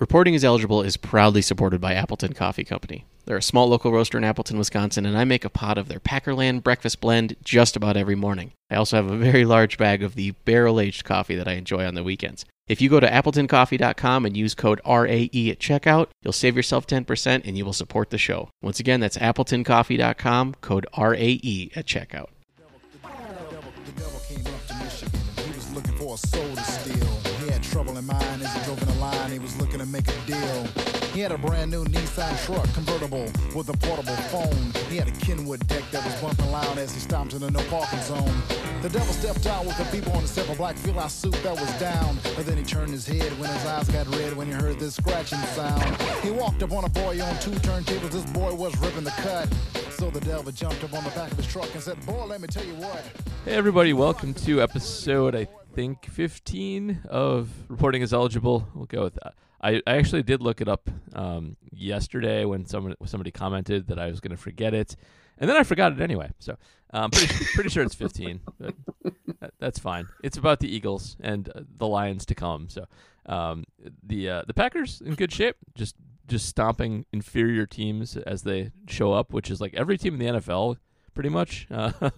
Reporting is Eligible is proudly supported by Appleton Coffee Company. They're a small local roaster in Appleton, Wisconsin, and I make a pot of their Packerland breakfast blend just about every morning. I also have a very large bag of the barrel aged coffee that I enjoy on the weekends. If you go to appletoncoffee.com and use code RAE at checkout, you'll save yourself 10% and you will support the show. Once again, that's appletoncoffee.com, code RAE at checkout. Deal. He had a brand new Nissan truck convertible with a portable phone. He had a Kenwood deck that was bumping loud as he stomped in the no parking zone. The devil stepped out with the people on the silver black field suit that was down. But then he turned his head when his eyes got red when he heard this scratching sound. He walked up on a boy on two turntables. This boy was ripping the cut. So the devil jumped up on the back of his truck and said, Boy, let me tell you what. Hey, everybody, welcome to episode, I think, 15 of Reporting is Eligible. We'll go with that. I, I actually did look it up um, yesterday when someone somebody commented that I was going to forget it, and then I forgot it anyway. So I'm pretty, pretty sure it's 15. But that, that's fine. It's about the Eagles and uh, the Lions to come. So um, the uh, the Packers in good shape, just just stomping inferior teams as they show up, which is like every team in the NFL pretty much, uh,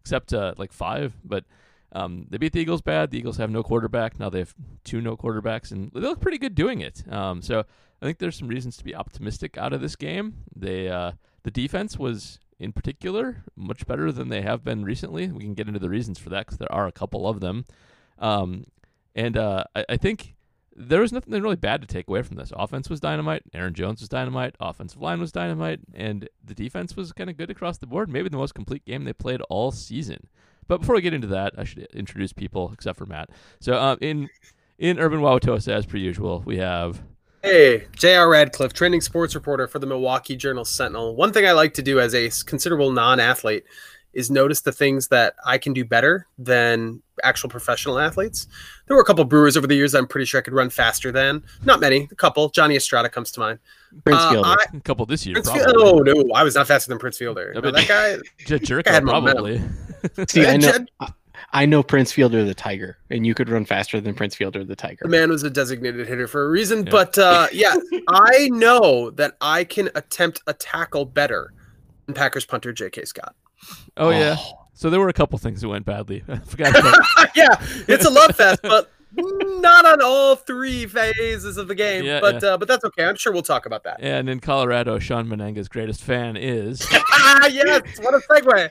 except uh, like five. But um, they beat the Eagles bad. The Eagles have no quarterback now. They have two no quarterbacks, and they look pretty good doing it. Um, so I think there's some reasons to be optimistic out of this game. They uh, the defense was in particular much better than they have been recently. We can get into the reasons for that because there are a couple of them. Um, and uh, I, I think there was nothing really bad to take away from this. Offense was dynamite. Aaron Jones was dynamite. Offensive line was dynamite, and the defense was kind of good across the board. Maybe the most complete game they played all season. But before we get into that, I should introduce people except for Matt. So um, in in Urban Wauwatosa, as per usual, we have Hey, J.R. Radcliffe, trending sports reporter for the Milwaukee Journal Sentinel. One thing I like to do as a considerable non athlete is notice the things that I can do better than actual professional athletes. There were a couple brewers over the years I'm pretty sure I could run faster than. Not many, a couple. Johnny Estrada comes to mind. Prince Uh, Fielder. I- a couple this year. Prince probably. Fielder- oh, no, I was not faster than Prince Fielder. No, No, but- that guy, J- Jerko, had probably. See, I know, I- I know Prince Fielder the Tiger, and you could run faster than Prince Fielder the Tiger. the man was a designated hitter for a reason. Yeah. But uh, yeah, I know that I can attempt a tackle better than Packers punter J.K. Scott. Oh yeah. So there were a couple things that went badly. I forgot. About, yeah, it's a love fest, but not on all three phases of the game. Yeah, but yeah. Uh, but that's okay. I'm sure we'll talk about that. and in Colorado, Sean Menenga's greatest fan is. ah, yes, what a segue.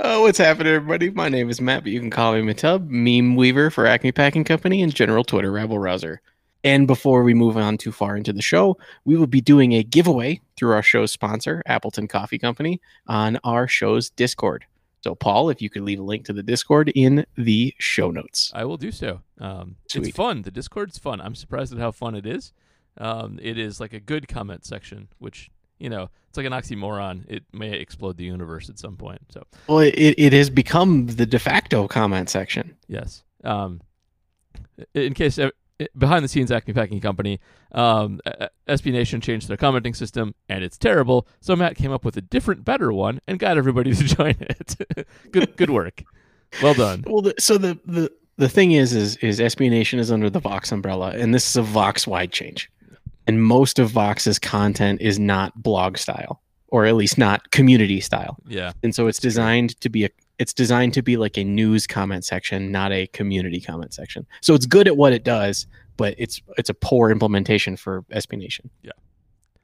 oh, what's happening, everybody? My name is Matt, but you can call me Matub, meme weaver for Acme Packing Company, and general Twitter rabble rouser. And before we move on too far into the show, we will be doing a giveaway through our show's sponsor, Appleton Coffee Company, on our show's Discord. So, Paul, if you could leave a link to the Discord in the show notes. I will do so. Um, it's fun. The Discord's fun. I'm surprised at how fun it is. Um, it is like a good comment section, which you know it's like an oxymoron. It may explode the universe at some point. So Well, it, it has become the de facto comment section. yes. Um, in case behind the scenes, Acme Packing Company, um, SB Nation changed their commenting system, and it's terrible. So Matt came up with a different, better one, and got everybody to join it. good, good work. Well done. Well, the, so the, the the thing is, is is SB Nation is under the Vox umbrella, and this is a Vox wide change, and most of Vox's content is not blog style, or at least not community style, Yeah. and so it's designed to be a it's designed to be like a news comment section, not a community comment section. So it's good at what it does, but it's it's a poor implementation for SB Nation. Yeah.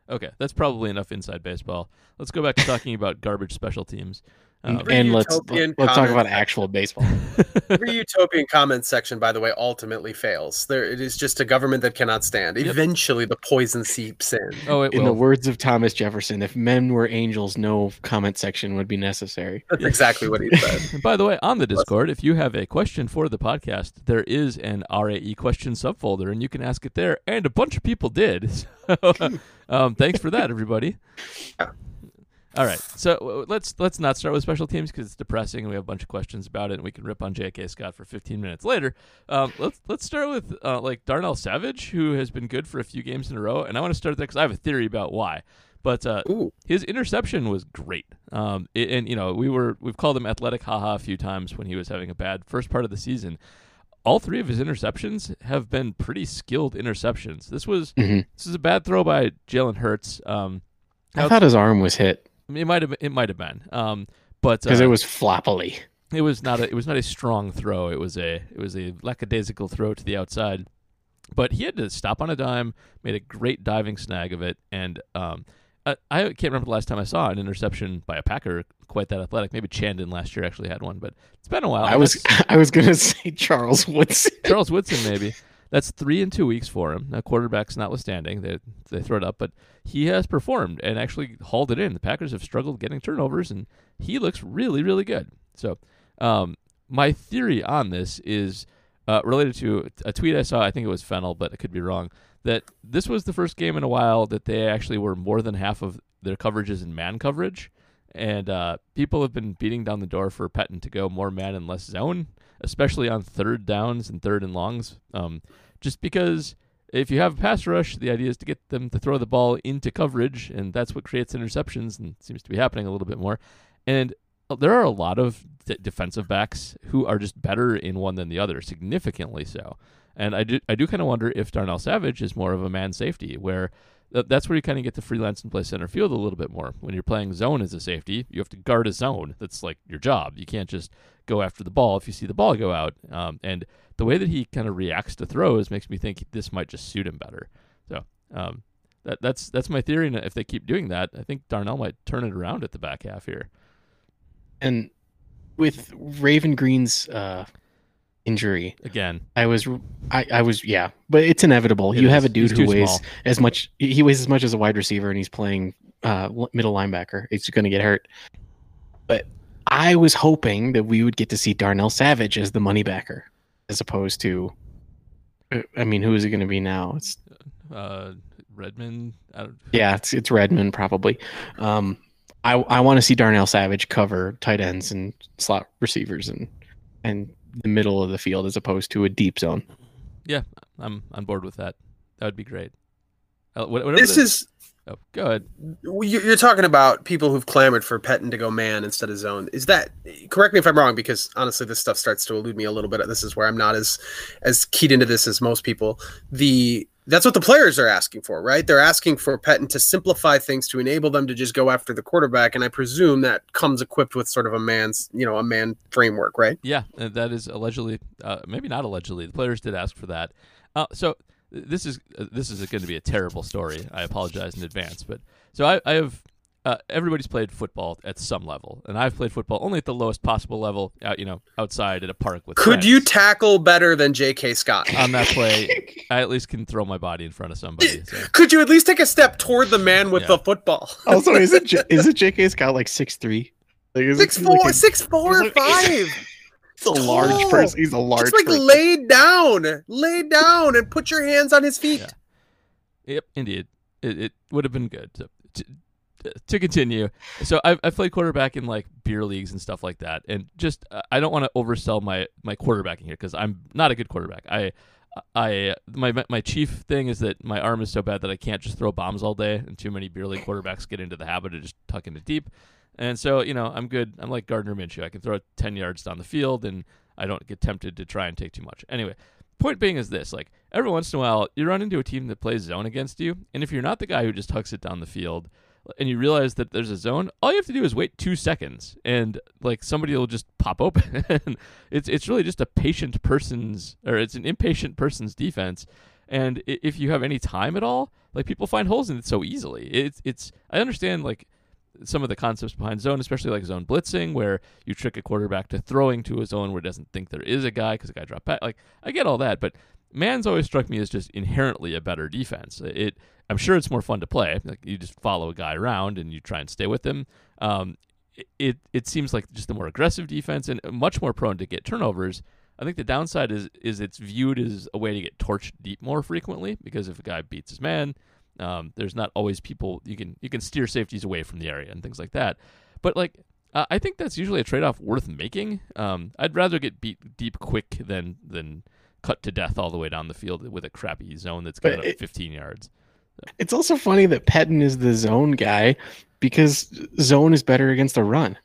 Okay, that's probably enough inside baseball. Let's go back to talking about garbage special teams. Um, and let's utopian let's talk about actual baseball. Every utopian comment section, by the way, ultimately fails. There, it is just a government that cannot stand. Yep. Eventually, the poison seeps in. oh, it In the words of Thomas Jefferson, if men were angels, no comment section would be necessary. That's exactly what he said. By the way, on the Discord, if you have a question for the podcast, there is an RAE question subfolder, and you can ask it there. And a bunch of people did. So, um, thanks for that, everybody. Yeah. All right, so let's let's not start with special teams because it's depressing, and we have a bunch of questions about it, and we can rip on J.K. Scott for 15 minutes later. Um, let's let's start with uh, like Darnell Savage, who has been good for a few games in a row, and I want to start there because I have a theory about why. But uh, his interception was great. Um, i- and you know we were we've called him athletic haha a few times when he was having a bad first part of the season. all three of his interceptions have been pretty skilled interceptions. This was Mhm. this is a bad throw by Jalen Hurts. Um, I thought his arm was hit it might have it might have been, um, but because uh, it was floppily. it was not a it was not a strong throw. It was a it was a lackadaisical throw to the outside. But he had to stop on a dime, made a great diving snag of it, and um, I, I can't remember the last time I saw an interception by a Packer quite that athletic. Maybe Chandon last year actually had one, but it's been a while. I was I was gonna say Charles Woodson. Charles Woodson maybe. That's three in two weeks for him. Now, quarterbacks notwithstanding, they they throw it up, but he has performed and actually hauled it in. The Packers have struggled getting turnovers, and he looks really, really good. So, um, my theory on this is uh, related to a tweet I saw. I think it was Fennel, but I could be wrong. That this was the first game in a while that they actually were more than half of their coverages in man coverage, and uh, people have been beating down the door for Pettine to go more man and less zone, especially on third downs and third and longs. Um, just because if you have a pass rush, the idea is to get them to throw the ball into coverage, and that's what creates interceptions, and seems to be happening a little bit more. And uh, there are a lot of d- defensive backs who are just better in one than the other, significantly so. And I do, I do kind of wonder if Darnell Savage is more of a man safety, where that's where you kind of get to freelance and play center field a little bit more. When you're playing zone as a safety, you have to guard a zone. That's like your job. You can't just go after the ball if you see the ball go out. Um, and the way that he kind of reacts to throws makes me think this might just suit him better. So um, that that's that's my theory. And if they keep doing that, I think Darnell might turn it around at the back half here. And with Raven Greene's uh, injury, Again, I was, I, I was, yeah, but it's inevitable. It you is. have a dude He's who weighs small. as much. He weighs as much as a wide receiver, and he's playing uh, middle linebacker. It's going to get hurt. But I was hoping that we would get to see Darnell Savage as the money backer, as opposed to. uh, I mean, who is it going to be now? It's uh, Redmond. I don't, yeah, it's it's Redmond probably. Um, I I want to see Darnell Savage cover tight ends and slot receivers and and the middle of the field as opposed to a deep zone. yeah, I'm on board with that. That would be great. Uh, whatever This the- is oh, go ahead. you- you're talking about people who've clamored for Pettine to go man instead of zone. Is that correct me if I'm wrong? Because honestly, this stuff starts to elude me a little bit. This is where I'm not as as keyed into this as most people. The that's what the players are asking for, right? They're asking for Pettine to simplify things to enable them to just go after the quarterback, and I presume that comes equipped with sort of a man's, you know, a man framework, right? Yeah, uh, that is allegedly, uh, maybe not allegedly. The players did ask for that. Uh, so this is uh, this is going to be a terrible story. I apologize in advance, but so I, I have uh, everybody's played football at some level, and I've played football only at the lowest possible level. Out, you know, outside at a park with. Could you tackle better than J.K. Scott? on that play? I at least can throw my body in front of somebody. So. Could you at least take a step toward the man with Yeah. the football? Also, is it J- is it J.K. Scott like six three? Like, is Six it four, like a- six four, he's like- five. He's a large tall. person. He's a large. Just like person. lay down, lay down, and put your hands on his feet. Yeah. Yep, indeed. It, it would have been good. So, to, to continue, so I've, I've played quarterback in like beer leagues and stuff like that, and just uh, I don't want to oversell my my quarterbacking here because I'm not a good quarterback. I I my my chief thing is that my arm is so bad that I can't just throw bombs all day, and too many beer league quarterbacks get into the habit of just tucking it deep. And so you know I'm good. I'm like Gardner Minshew. I can throw ten yards down the field, and I don't get tempted to try and take too much. Anyway, point being is this: like every once in a while, you run into a team that plays zone against you, and if you're not the guy who just tucks it down the field, and you realize that there's a zone, all you have to do is wait two seconds, and like somebody will just pop open. it's it's really just a patient person's, or it's an impatient person's defense. And if you have any time at all, like people find holes in it so easily. It's it's I understand like some of the concepts behind zone, especially like zone blitzing, where you trick a quarterback to throwing to a zone where it doesn't think there is a guy because a guy dropped back. Like I get all that, but man's always struck me as just inherently a better defense. It I'm sure it's more fun to play. Like you just follow a guy around and you try and stay with him. Um, it, it seems like just a more aggressive defense and much more prone to get turnovers. I think the downside is is it's viewed as a way to get torched deep more frequently because if a guy beats his man, um, there's not always people you can you can steer safeties away from the area and things like that. But like uh, I think that's usually a trade off worth making. Um, I'd rather get beat deep quick than than cut to death all the way down the field with a crappy zone that's got it- 15 yards. It's also funny that Pettine is the zone guy because zone is better against the run.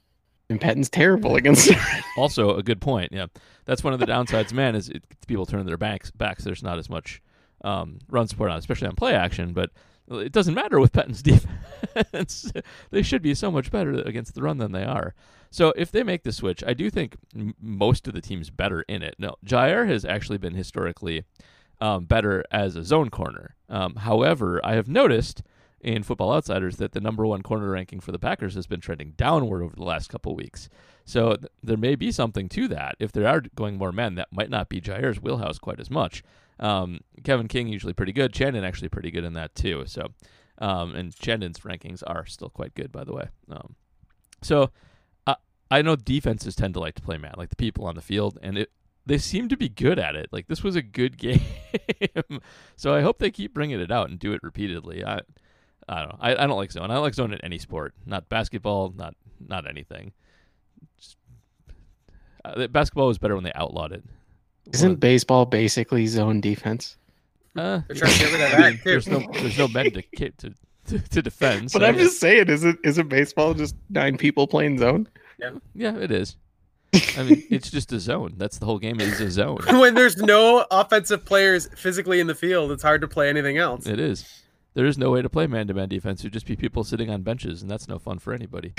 And Pettine's terrible against. Also, a good point. Yeah, that's one of the downsides. Man, is it, people turn their backs. Backs. There's not as much um, run support on, especially on play action. But it doesn't matter with Pettine's defense. they should be so much better against the run than they are. So if they make the switch, I do think m- most of the teams better in it. No, Jaire has actually been historically um, better as a zone corner. Um, however, I have noticed in Football Outsiders that the number one corner ranking for the Packers has been trending downward over the last couple weeks. So th- there may be something to that. If they are going more men, that might not be Jaire's wheelhouse quite as much. Um, Kevin King usually pretty good. Chandon actually pretty good in that too. So, um, and Chandon's rankings are still quite good, by the way. Um, so I I know defenses tend to like to play man, like the people on the field, and it they seem to be good at it. Like this was a good game, so I hope they keep bringing it out and do it repeatedly. I I don't know. I, I don't like zone. I don't like zone in any sport, not basketball, not not anything. Just, uh, basketball was better when they outlawed it. Isn't baseball basically zone defense? Uh, They're trying to get rid of that, there's no there's no men to ki- to to, to defend. But I'm just saying, is it is it baseball just nine people playing zone? yeah, it is. I mean, it's just a zone. That's the whole game. Is a zone. when there's no offensive players physically in the field, it's hard to play anything else. It is. There is no way to play man-to-man defense. It'd just be people sitting on benches, and that's no fun for anybody.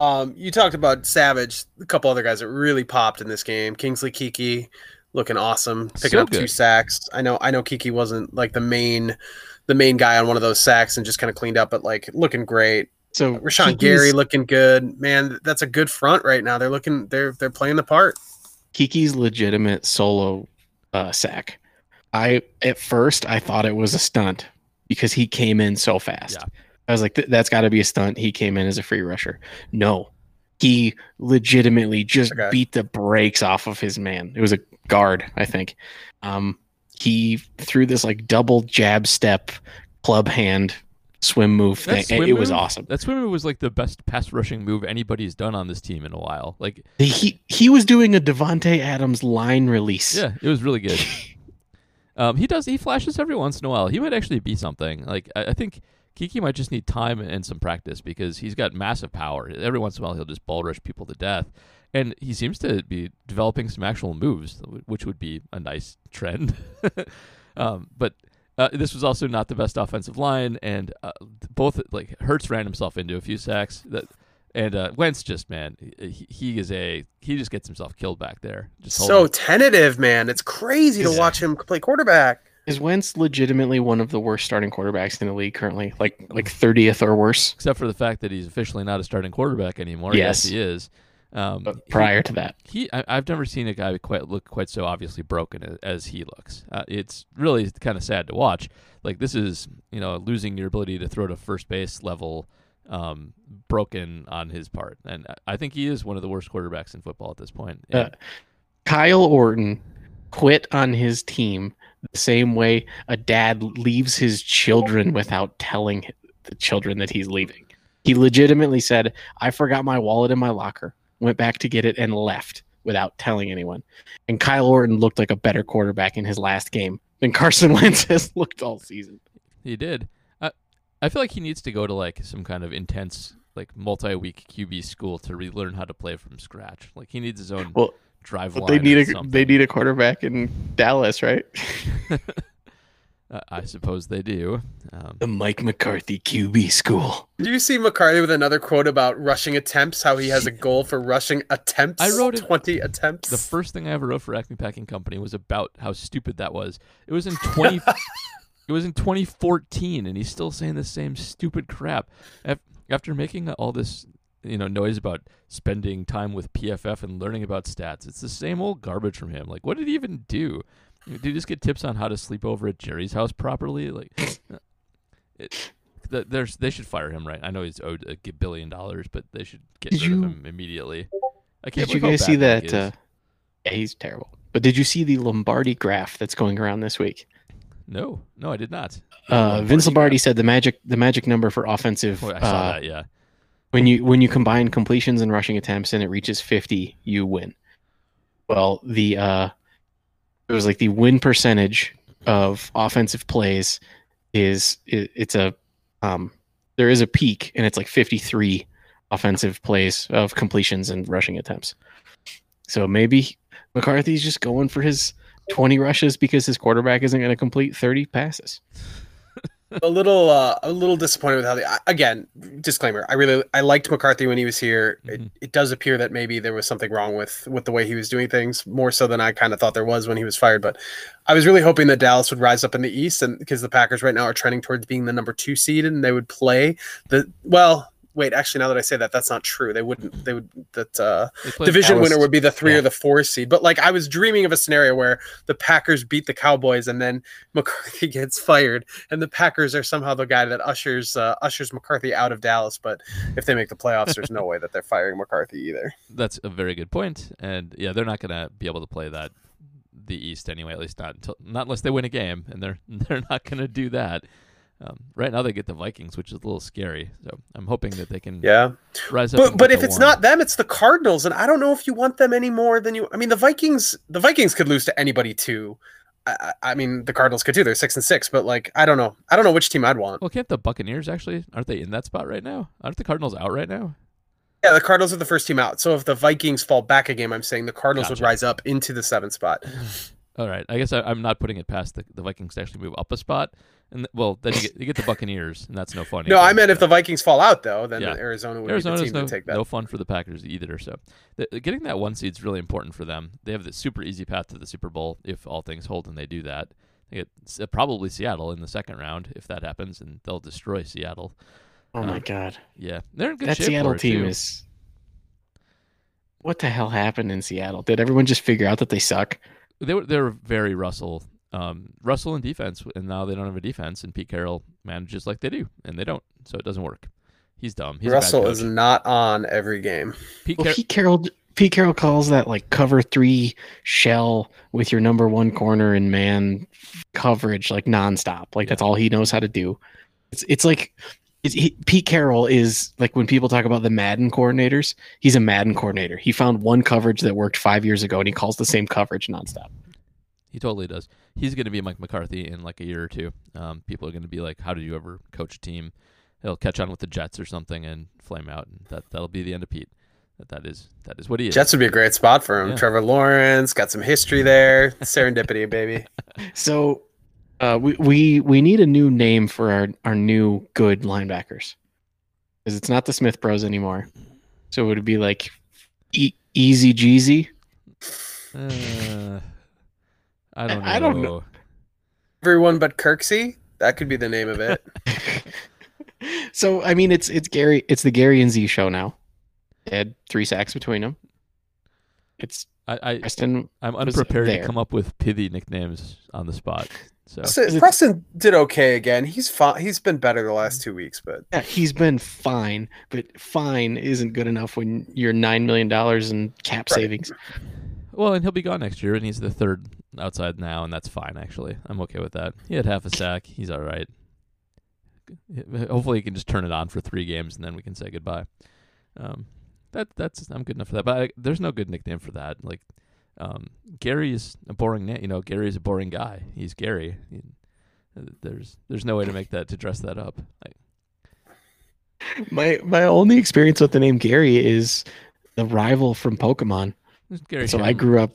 Um, you talked about Savage, a couple other guys that really popped in this game. Kingsley Keke looking awesome, picking So up two sacks. I know I know Keke wasn't like the main the main guy on one of those sacks and just kind of cleaned up, but like looking great. So Rashan Keke's- Gary looking good. Man, that's a good front right now. They're looking they're they're playing the part. Keke's legitimate solo uh, sack. I at first I thought it was a stunt because he came in so fast. Yeah. I was like, "Th- that's got to be a stunt. He came in as a free rusher. No, he legitimately just Okay. beat the brakes off of his man. It was a guard, I think. Um, he threw this like double jab step, club hand swim move That thing. It, swim it was awesome. That swim move was like the best pass rushing move anybody's done on this team in a while. Like, He he was doing a Davante Adams line release. yeah, it was really good. um, he does. He flashes every once in a while. He might actually be something. Like, I, I think Keke might just need time and some practice because he's got massive power. Every once in a while, he'll just ball rush people to death. And he seems to be developing some actual moves, which would be a nice trend. um, but uh, this was also not the best offensive line, and uh, both like Hurts ran himself into a few sacks. That and uh, Wentz just man, he, he is a he just gets himself killed back there. Just So tentative, man. It's crazy to watch him play quarterback. Is Wentz legitimately one of the worst starting quarterbacks in the league currently? Like like thirtieth or worse. except for the fact that he's officially not a starting quarterback anymore. Yes. Yes, he is. Um, But he- prior to that, he I, I've never seen a guy quite look quite so obviously broken as, he looks. Uh, it's really kind of sad to watch. Like this is you know losing your ability to throw to first base level, um, broken on his part, and I- I think he is one of the worst quarterbacks in football at this point. Uh, Kyle Orton quit on his team the same way a dad leaves his children without telling the children that he's leaving. He legitimately said, "I forgot my wallet in my locker." Went back to get it and left without telling anyone. And Kyle Orton looked like a better quarterback in his last game than Carson Wentz has looked all season. He did. I I feel like he needs to go to like some kind of intense like multi-week QB school to relearn how to play from scratch. Like he needs his own Well, drive But line. they need or a something. they need a quarterback in Dallas, right? I suppose they do. Um, The Mike McCarthy QB school. Do you see McCarthy with another quote about rushing attempts? How he has a goal for rushing attempts. I wrote it- twenty attempts. the first thing I ever wrote for Acme Packing Company was about how stupid that was. It was in twenty. it was in 2014, and he's still saying the same stupid crap. After making all this, you know, noise about spending time with PFF and learning about stats, it's the same old garbage from him. Like, what did he even do? Did he just get tips on how to sleep over at Jerry's house properly? Like, it, th- there's they should fire him, right? I know he's owed a billion dollars, but they should get Did rid you- of him immediately. I can't Did you guys see that? Uh, yeah, he's terrible. But did you see the Lombardi graph that's going around this week? No, no, I did not. Uh, Vince Lombardi said the magic the magic number for offensive Oh, I saw uh, that. Yeah, when you when you combine completions and rushing attempts and it reaches 50 you win well the uh it was like the win percentage of offensive plays is it, it's a um there is a peak and it's like 53 offensive plays of completions and rushing attempts. So maybe McCarthy's just going for his 20 rushes because his quarterback isn't going to complete 30 passes. A little uh, a little disappointed with how they again disclaimer i really i liked mccarthy when he was here Mhm. it, it does appear that maybe there was something wrong with with the way he was doing things more so than i kind of thought there was when he was fired but i was really hoping that dallas would rise up in the east and because the packers right now are trending towards being the number two seed and they would play the well wait actually now that i say that that's not true they wouldn't they would that uh division Dallas- winner would be the three yeah. or the four seed. But like I was dreaming of a scenario where the Packers beat the Cowboys and then McCarthy gets fired, and the Packers are somehow the guy that ushers uh, ushers McCarthy out of Dallas. But if they make the playoffs, there's no way that they're firing McCarthy either. That's a very good point, and yeah, they're not going to be able to play that the East anyway. At least not until not unless they win a game, and they're they're not going to do that. Um, right now, they get the Vikings, which is a little scary. So I'm hoping that they can Yeah, rise up. but but if it's one. not them, it's the Cardinals, and I don't know if you want them any more than you. I mean, the Vikings the Vikings could lose to anybody too. I, I I mean, the Cardinals could too. They're six and six, but like I don't know. I don't know which team I'd want. well, can't the Buccaneers actually? Aren't they in that spot right now? Aren't the Cardinals out right now? Yeah, the Cardinals are the first team out. So if the Vikings fall back a game, I'm saying the Cardinals would rise up into the seventh spot. All right, I guess I, I'm not putting it past the, the Vikings to actually move up a spot, and th- well, then you get you get the Buccaneers, and that's no fun. No, either. I meant if the Vikings fall out, though, then Yeah. Arizona would Arizona's be the team no, to take that. no fun for the Packers either. So, the, getting that one seed is really important for them. They have the super easy path to the Super Bowl if all things hold and they do that. They get s- probably Seattle in the second round if that happens, and they'll destroy Seattle. Oh my Uh, god. Yeah, they're in good That shape. Seattle team too. is What the hell happened in Seattle? Did everyone just figure out that they suck? They were they were very Russell, um, Russell in defense, and now they don't have a defense, and Pete Carroll manages like they do, and they don't, so it doesn't work. He's dumb. He's Russell is not on every game. Pete Well, Car- Pete Carroll Pete Carroll calls that like cover three shell with your number one corner and man coverage like nonstop. Like that's all he knows how to do. It's it's like it's, he, Pete Carroll is like when people talk about the Madden coordinators, he's a Madden coordinator. He found one coverage that worked five years ago and he calls the same coverage nonstop. He totally does. He's going to be Mike McCarthy in like a year or two. Um, people are going to be like, "How did you ever coach a team?" He'll catch on with the Jets or something and flame out, and that that'll be the end of Pete. That that is that is what he is. Jets would be a great spot for him. Yeah. Trevor Lawrence got some history there. Serendipity, baby. So uh, we, we we need a new name for our, our new good linebackers. Because it's not the Smith Bros anymore. So would it would be like e- Easy Jeezy? Uh, I don't know. I- I don't know. Everyone but Kirksey. That could be the name of it. so I mean it's it's Gary it's the Gary and Z show now. They had three sacks between them. It's I, I Preston I'm unprepared to come up with pithy nicknames on the spot. So Preston, Preston did okay again. He's fine. He's been better the last two weeks, but yeah, he's been fine, but fine isn't good enough when you're nine million dollars in cap Right. savings. well, and he'll be gone next year, and he's the third outside now, and that's fine. Actually, I'm okay with that. He had half a sack. He's all right. Hopefully, he can just turn it on for three games, and then we can say goodbye. Um, that that's I'm good enough for that. But I, there's no good nickname for that. Like um, Gary is a boring name. You know, Gary is a boring guy. He's Gary. He- there's there's no way to make that to dress that up. Like, My my only experience with the name Gary is the rival from Pokemon. Gary. so I grew up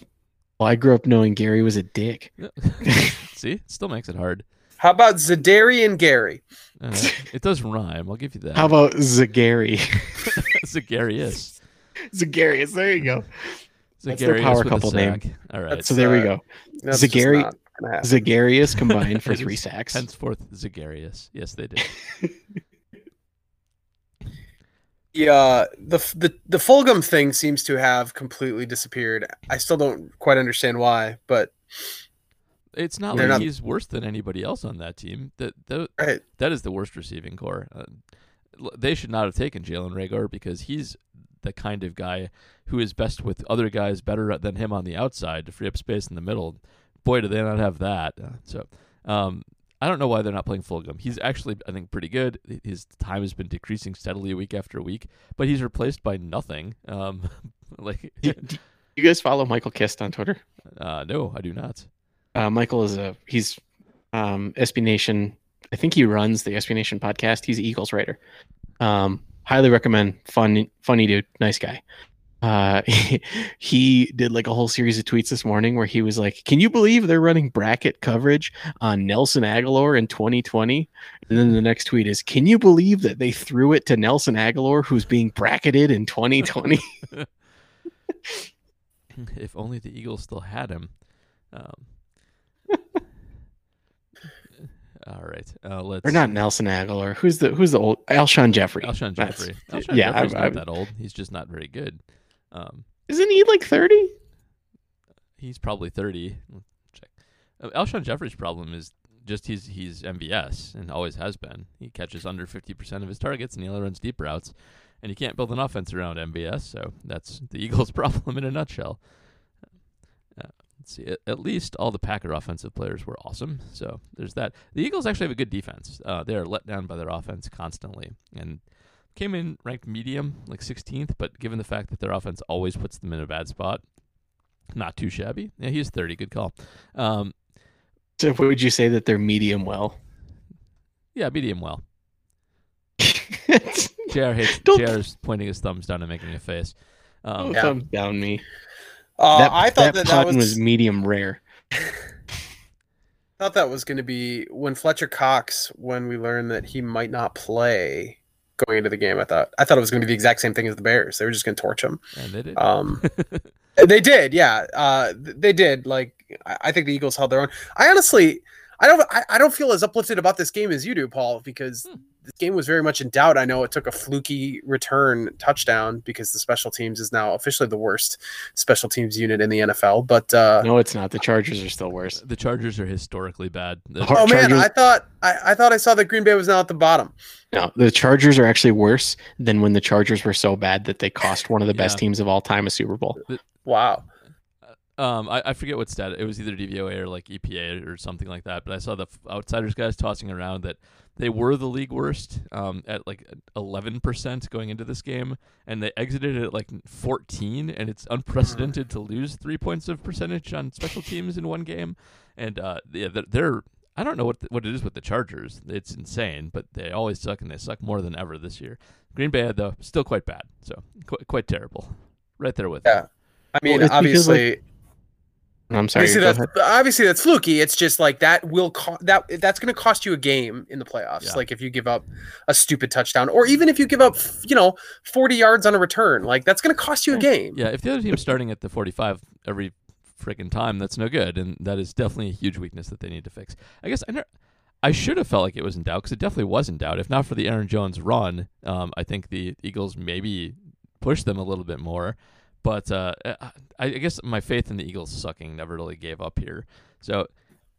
well, I grew up knowing Gary was a dick. See, it still makes it hard. how about Zadarian Gary? Uh, it does rhyme. I'll give you that. How about Zagary? Zagarius? Zagarius, there you go. That's their power couple name. All right. That's- So there we uh, go. That's just Zagary- not. Zagarius combined for three sacks. Henceforth, Zagarius. Yes, they did. the uh, the the the Fulgham thing seems to have completely disappeared. I still don't quite understand why, but It's not like not- he's worse than anybody else on that team. That that, right. that is the worst receiving corps. Uh, they should not have taken Jalen Reagor because he's the kind of guy who is best with other guys better than him on the outside to free up space in the middle. Boy, do they not have that. So, um, I don't know why they're not playing Fulgham. He's actually, I think, pretty good. His time has been decreasing steadily week after week, but he's replaced by nothing. Um, like, Do- do you guys follow Michael Kist on Twitter? uh, no, I do not. Uh, Michael is a he's um, SB Nation. I think he runs the SB Nation podcast. He's an Eagles writer. Um, highly recommend. Fun, funny dude, nice guy. Uh, he did like a whole series of tweets this morning where he was like, "Can you believe they're running bracket coverage on Nelson Agholor in 2020?" And then the next tweet is, "Can you believe that they threw it to Nelson Agholor, who's being bracketed in 2020?" if only the Eagles still had him. Um, all right, uh, let's. or not Nelson Agholor. Who's the who's the old Alshon Jeffery? Alshon That's- Jeffery. Alshon yeah, Jeffery's I- not I- that old. He's just not very good. Um, Isn't he like 30? he's probably thirty. Check. Uh, Alshon Jeffery's problem is just he's he's MVS and always has been. He catches under fifty percent of his targets and he only runs deep routes, and you can't build an offense around MVS. So that's the Eagles' problem in a nutshell. Let's see. At, at least all the Packer offensive players were awesome. So there's that. The Eagles actually have a good defense. Uh, they are let down by their offense constantly, and came in ranked medium, like 16th. But given the fact that their offense always puts them in a bad spot, not too shabby. Yeah, he's 30. Good call. Um, So would you say that they're medium well? yeah, medium well. Don't JR hates, Don't- JR's pointing his thumbs down and making a face. Um, Yeah. thumbs down me. Uh, that, I thought that, that pun was, medium rare. thought that was going to be when Fletcher Cox, when we learned that he might not play going into the game. I thought I thought it was going to be the exact same thing as the Bears. They were just going to torch him. and they did. Um, they did, yeah. Uh, they did. Like I I think the Eagles held their own. I honestly, I don't, I, I don't feel as uplifted about this game as you do, Paul, because Hmm. This game was very much in doubt. I know it took a fluky return touchdown because the special teams is now officially the worst special teams unit in the NFL. But uh, No, it's not. The Chargers are still worse. the Chargers are historically bad. The- Har- oh man, I thought I, I thought I saw that Green Bay was now at the bottom. No, the Chargers are actually worse than when the Chargers were so bad that they cost one of the best teams of all time a Super Bowl. Wow. Um, I, I forget what stat it was either DVOA or like EPA or something like that. But I saw the outsiders guys tossing around that they were the league worst um, at like eleven percent going into this game, and they exited at like fourteen. And it's unprecedented to lose three points of percentage on special teams in one game. And uh, yeah, they're, they're I don't know what the, what it is with the Chargers. It's insane, but they always suck, and they suck more than ever this year. Green Bay though still quite bad, so qu- quite terrible. Right there with them. Yeah. I mean, it's because, like, obviously, I'm sorry. obviously that's obviously that's fluky. It's just like that will co- that that's going to cost you a game in the playoffs. Yeah. Like if you give up a stupid touchdown, or even if you give up, you know, 40 yards on a return, like that's going to cost you a game. Yeah, if the other team's starting at the 45 every freaking time, that's no good, and that is definitely a huge weakness that they need to fix. I guess I, never, I should have felt like it was in doubt because it definitely was in doubt. If not for the Aaron Jones run, um, I think the Eagles maybe pushed them a little bit more. But uh, I, I guess my faith in the Eagles sucking never really gave up here. So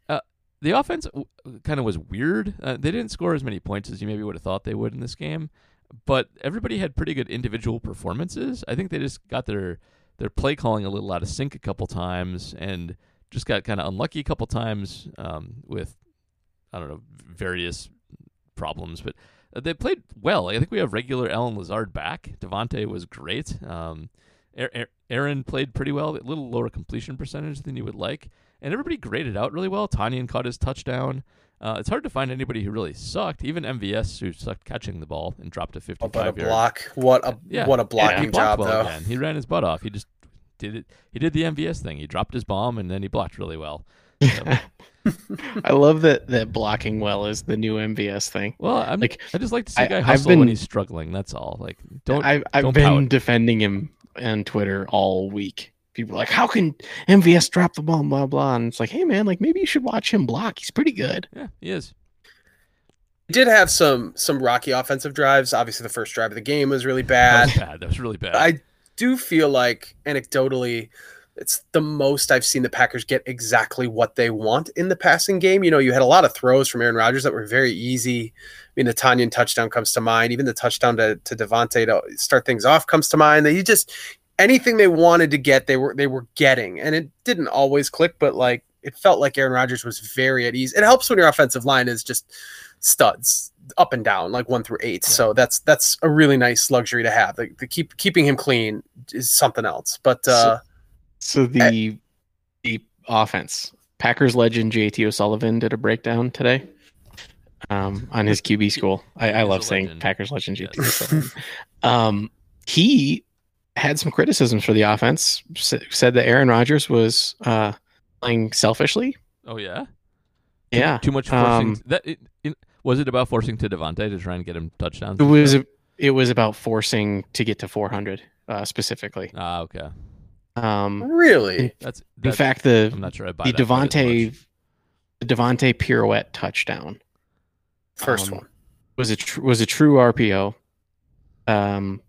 uh, the offense kind of was weird. Uh, they didn't score as many points as you maybe would have thought they would in this game, but everybody had pretty good individual performances. I think they just got their their play calling a little out of sync a couple times and just got kind of unlucky a couple times um, with I don't know various problems, but uh, they played well. I think we have regular Allen Lazard back. Davante was great. Um, Aaron played pretty well, a little lower completion percentage than you would like, and everybody graded out really well. Tonyan caught his touchdown. Uh, it's hard to find anybody who really sucked. Even MVS, who sucked catching the ball and dropped a Oh, a 55 yard. block, what a Yeah. what a he blocking blocked job well though. Again. He ran his butt off. He just did it. He did the MVS thing. He dropped his bomb and then he blocked really well. So, I love that that blocking well is the new MVS thing. well, I'm, Like, I just like to see I- a guy I've hustle when he's struggling. That's all. Like, don't I've I've don't been pout. defending him on Twitter all week. People are like, how can MVS drop the ball? Blah blah. And it's like, hey man, like maybe you should watch him block. He's pretty good. Yeah, he is. Did have some some rocky offensive drives. Obviously, the first drive of the game was really That bad. was bad. That was really bad. I do feel like anecdotally, it's the most I've seen the Packers get exactly what they want in the passing game. You know, you had a lot of throws from Aaron Rodgers that were very easy. I mean, the Tonyan touchdown comes to mind. Even the touchdown to, to Davante to start things off comes to mind. That you just anything they wanted to get, they were they were getting, and it didn't always click, but like it felt like Aaron Rodgers was very at ease. It helps when your offensive line is just studs up and down, like one through eight. Yeah. So that's that's a really nice luxury to have. The, the keep keeping him clean is something else. But uh, So the the offense, Packers legend JT O'Sullivan did a breakdown today. Um, on his QB school. I, I love saying legend. Packers legend GT. Yes. so, um, he had some criticisms for the offense. s- Said that Aaron Rodgers was uh, playing selfishly. Oh yeah, Yeah, too much forcing. Um, that it, it, was it about forcing to Davante to try and get him touchdowns? it was it was about forcing to get to 400 uh, specifically. ah okay. Um, Really? That's, in fact, the I'm not sure I buy the that quite as Davante much. the Davante pirouette touchdown First Um, one. was a tr- was a true RPO. Um,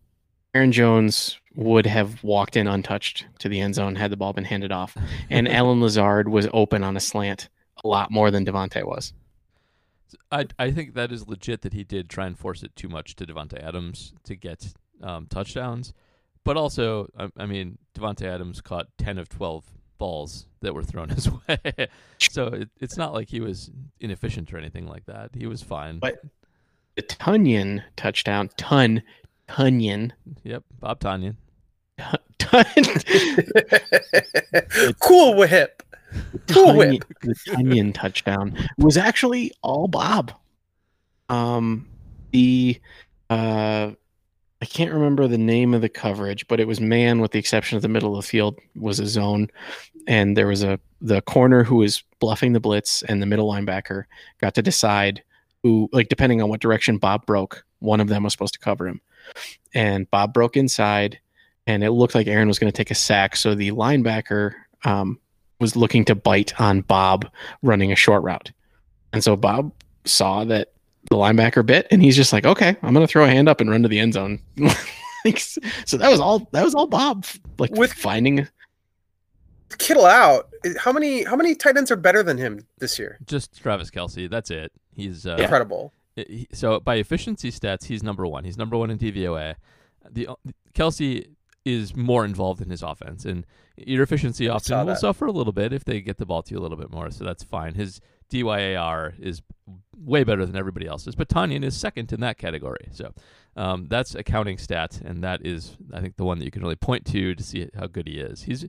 Aaron Jones would have walked in untouched to the end zone had the ball been handed off, and Allen Lazard was open on a slant a lot more than Davante was. I I think that is legit that he did try and force it too much to Davante Adams to get um, touchdowns, but also I, I mean Davante Adams caught ten of twelve balls that were thrown his way, so it, it's not like he was inefficient or anything like that. He was fine. But- The Tonyan touchdown, Tun, Tunyon, yep, Bob Tanyan. Tun, cool whip. Cool whip. The Tonyan touchdown was actually all Bob. Um, the uh, I can't remember the name of the coverage, but it was man, with the exception of the middle of the field, was a zone, and there was a the corner who was bluffing the blitz, and the middle linebacker got to decide who, like, depending on what direction Bob broke, one of them was supposed to cover him, and Bob broke inside, and it looked like Aaron was going to take a sack, so the linebacker um, was looking to bite on Bob running a short route, and so Bob saw that the linebacker bit and he's just like okay i'm gonna throw a hand up and run to the end zone Like, so that was all that was all bob like With- finding Kittle out. How many how many tight ends are better than him this year? Just Travis Kelce. That's it. He's uh, Incredible. so by efficiency stats, he's number one. He's number one in DVOA. The Kelce is more involved in his offense, and your efficiency often will suffer a little bit if they get the ball to you a little bit more. So that's fine. His DYAR is way better than everybody else's, but Tonyan is second in that category. So um, that's accounting counting stat, and that is, I think, the one that you can really point to to see how good he is. He's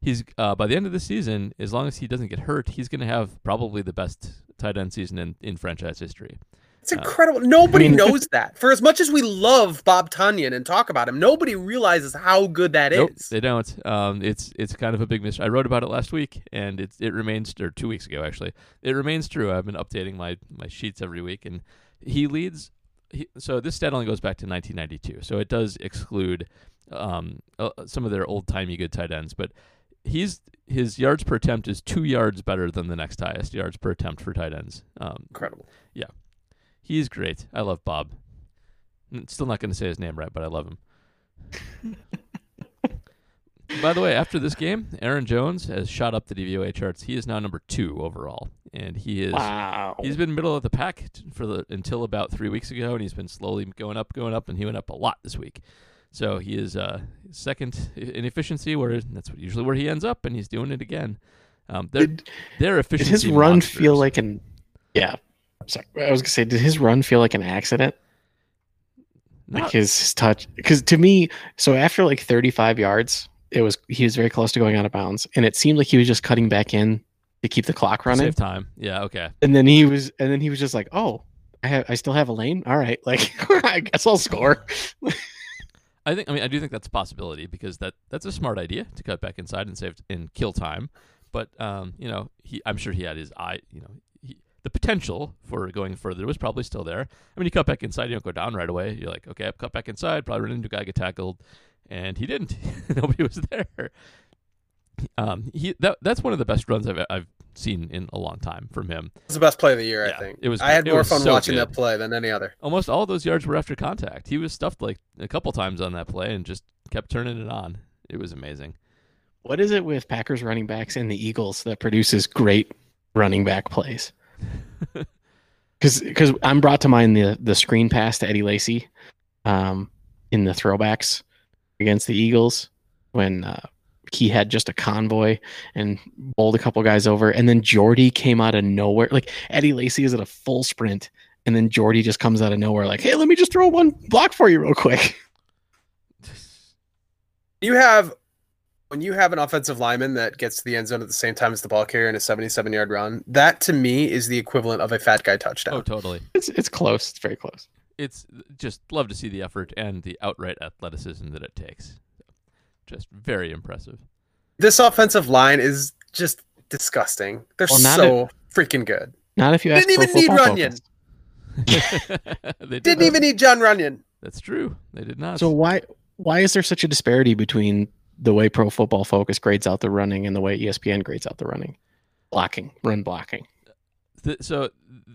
he's uh, by the end of the season, as long as he doesn't get hurt, he's going to have probably the best tight end season in, in franchise history. It's incredible. Nobody I mean- knows that. For as much as we love Bob Tonyan and talk about him, nobody realizes how good that is. Nope, they don't. Um, it's it's kind of a big mystery. I wrote about it last week, and it it remains or two weeks ago actually. It remains true. I've been updating my my sheets every week, and he leads. He, so this stat only goes back to 1992, so it does exclude um, uh, some of their old timey good tight ends, but he's his yards per attempt is two yards better than the next highest yards per attempt for tight ends. Um, Incredible. He's great. I love Bob. Still not going to say his name right, but I love him. By the way, after this game, Aaron Jones has shot up the DVOA charts. He is now number two overall, and he is wow he's been middle of the pack for the until about three weeks ago, and he's been slowly going up, going up, and he went up a lot this week. So he is uh, second in efficiency, where that's usually where he ends up, and he's doing it again. Um, their did, their did his run feel like an yeah sorry i was gonna say did his run feel like an accident like Not- his, his touch because to me so after like 35 yards it was he was very close to going out of bounds and it seemed like he was just cutting back in to keep the clock running save time? Yeah, okay. and then he was and then he was just like oh i have i still have a lane all right like i guess i'll score I think I mean I do think that's a possibility because that that's a smart idea to cut back inside and save and kill time. But um, you know, he I'm sure he had his eye, you know, the potential for going further was probably still there. I mean, you cut back inside, you don't go down right away. You're like, okay, I've cut back inside, probably run into a guy, get tackled, and he didn't. Nobody was there. Um, he that that's one of the best runs I've I've seen in a long time from him. It's the best play of the year, Yeah, I think. it was- I had more fun so watching good. that play than any other. Almost all those yards were after contact. He was stuffed like a couple times on that play and just kept turning it on. It was amazing. what is it with packers running backs and the eagles that produces great running back plays because I'm brought to mind the the screen pass to Eddie Lacy, um, in the throwbacks against the Eagles when uh, he had just a convoy and bowled a couple guys over, and then Jordy came out of nowhere. Like Eddie Lacy is at a full sprint, and then Jordy just comes out of nowhere, like, "Hey, let me just throw one block for you real quick." You have when you have an offensive lineman that gets to the end zone at the same time as the ball carrier in a 77 yard run, that to me is the equivalent of a fat guy touchdown. Oh, totally. It's it's close. It's very close. It's just love to see the effort and the outright athleticism that it takes. Just very impressive. This offensive line is just disgusting. They're Well, not so freaking good. Not if you ask Didn't Pro even need Football Runyon. They did Didn't not- even need John Runyon. That's true. They did not. So why why is there such a disparity between the way Pro Football Focus grades out the running and the way ESPN grades out the running, blocking, run blocking? Th- so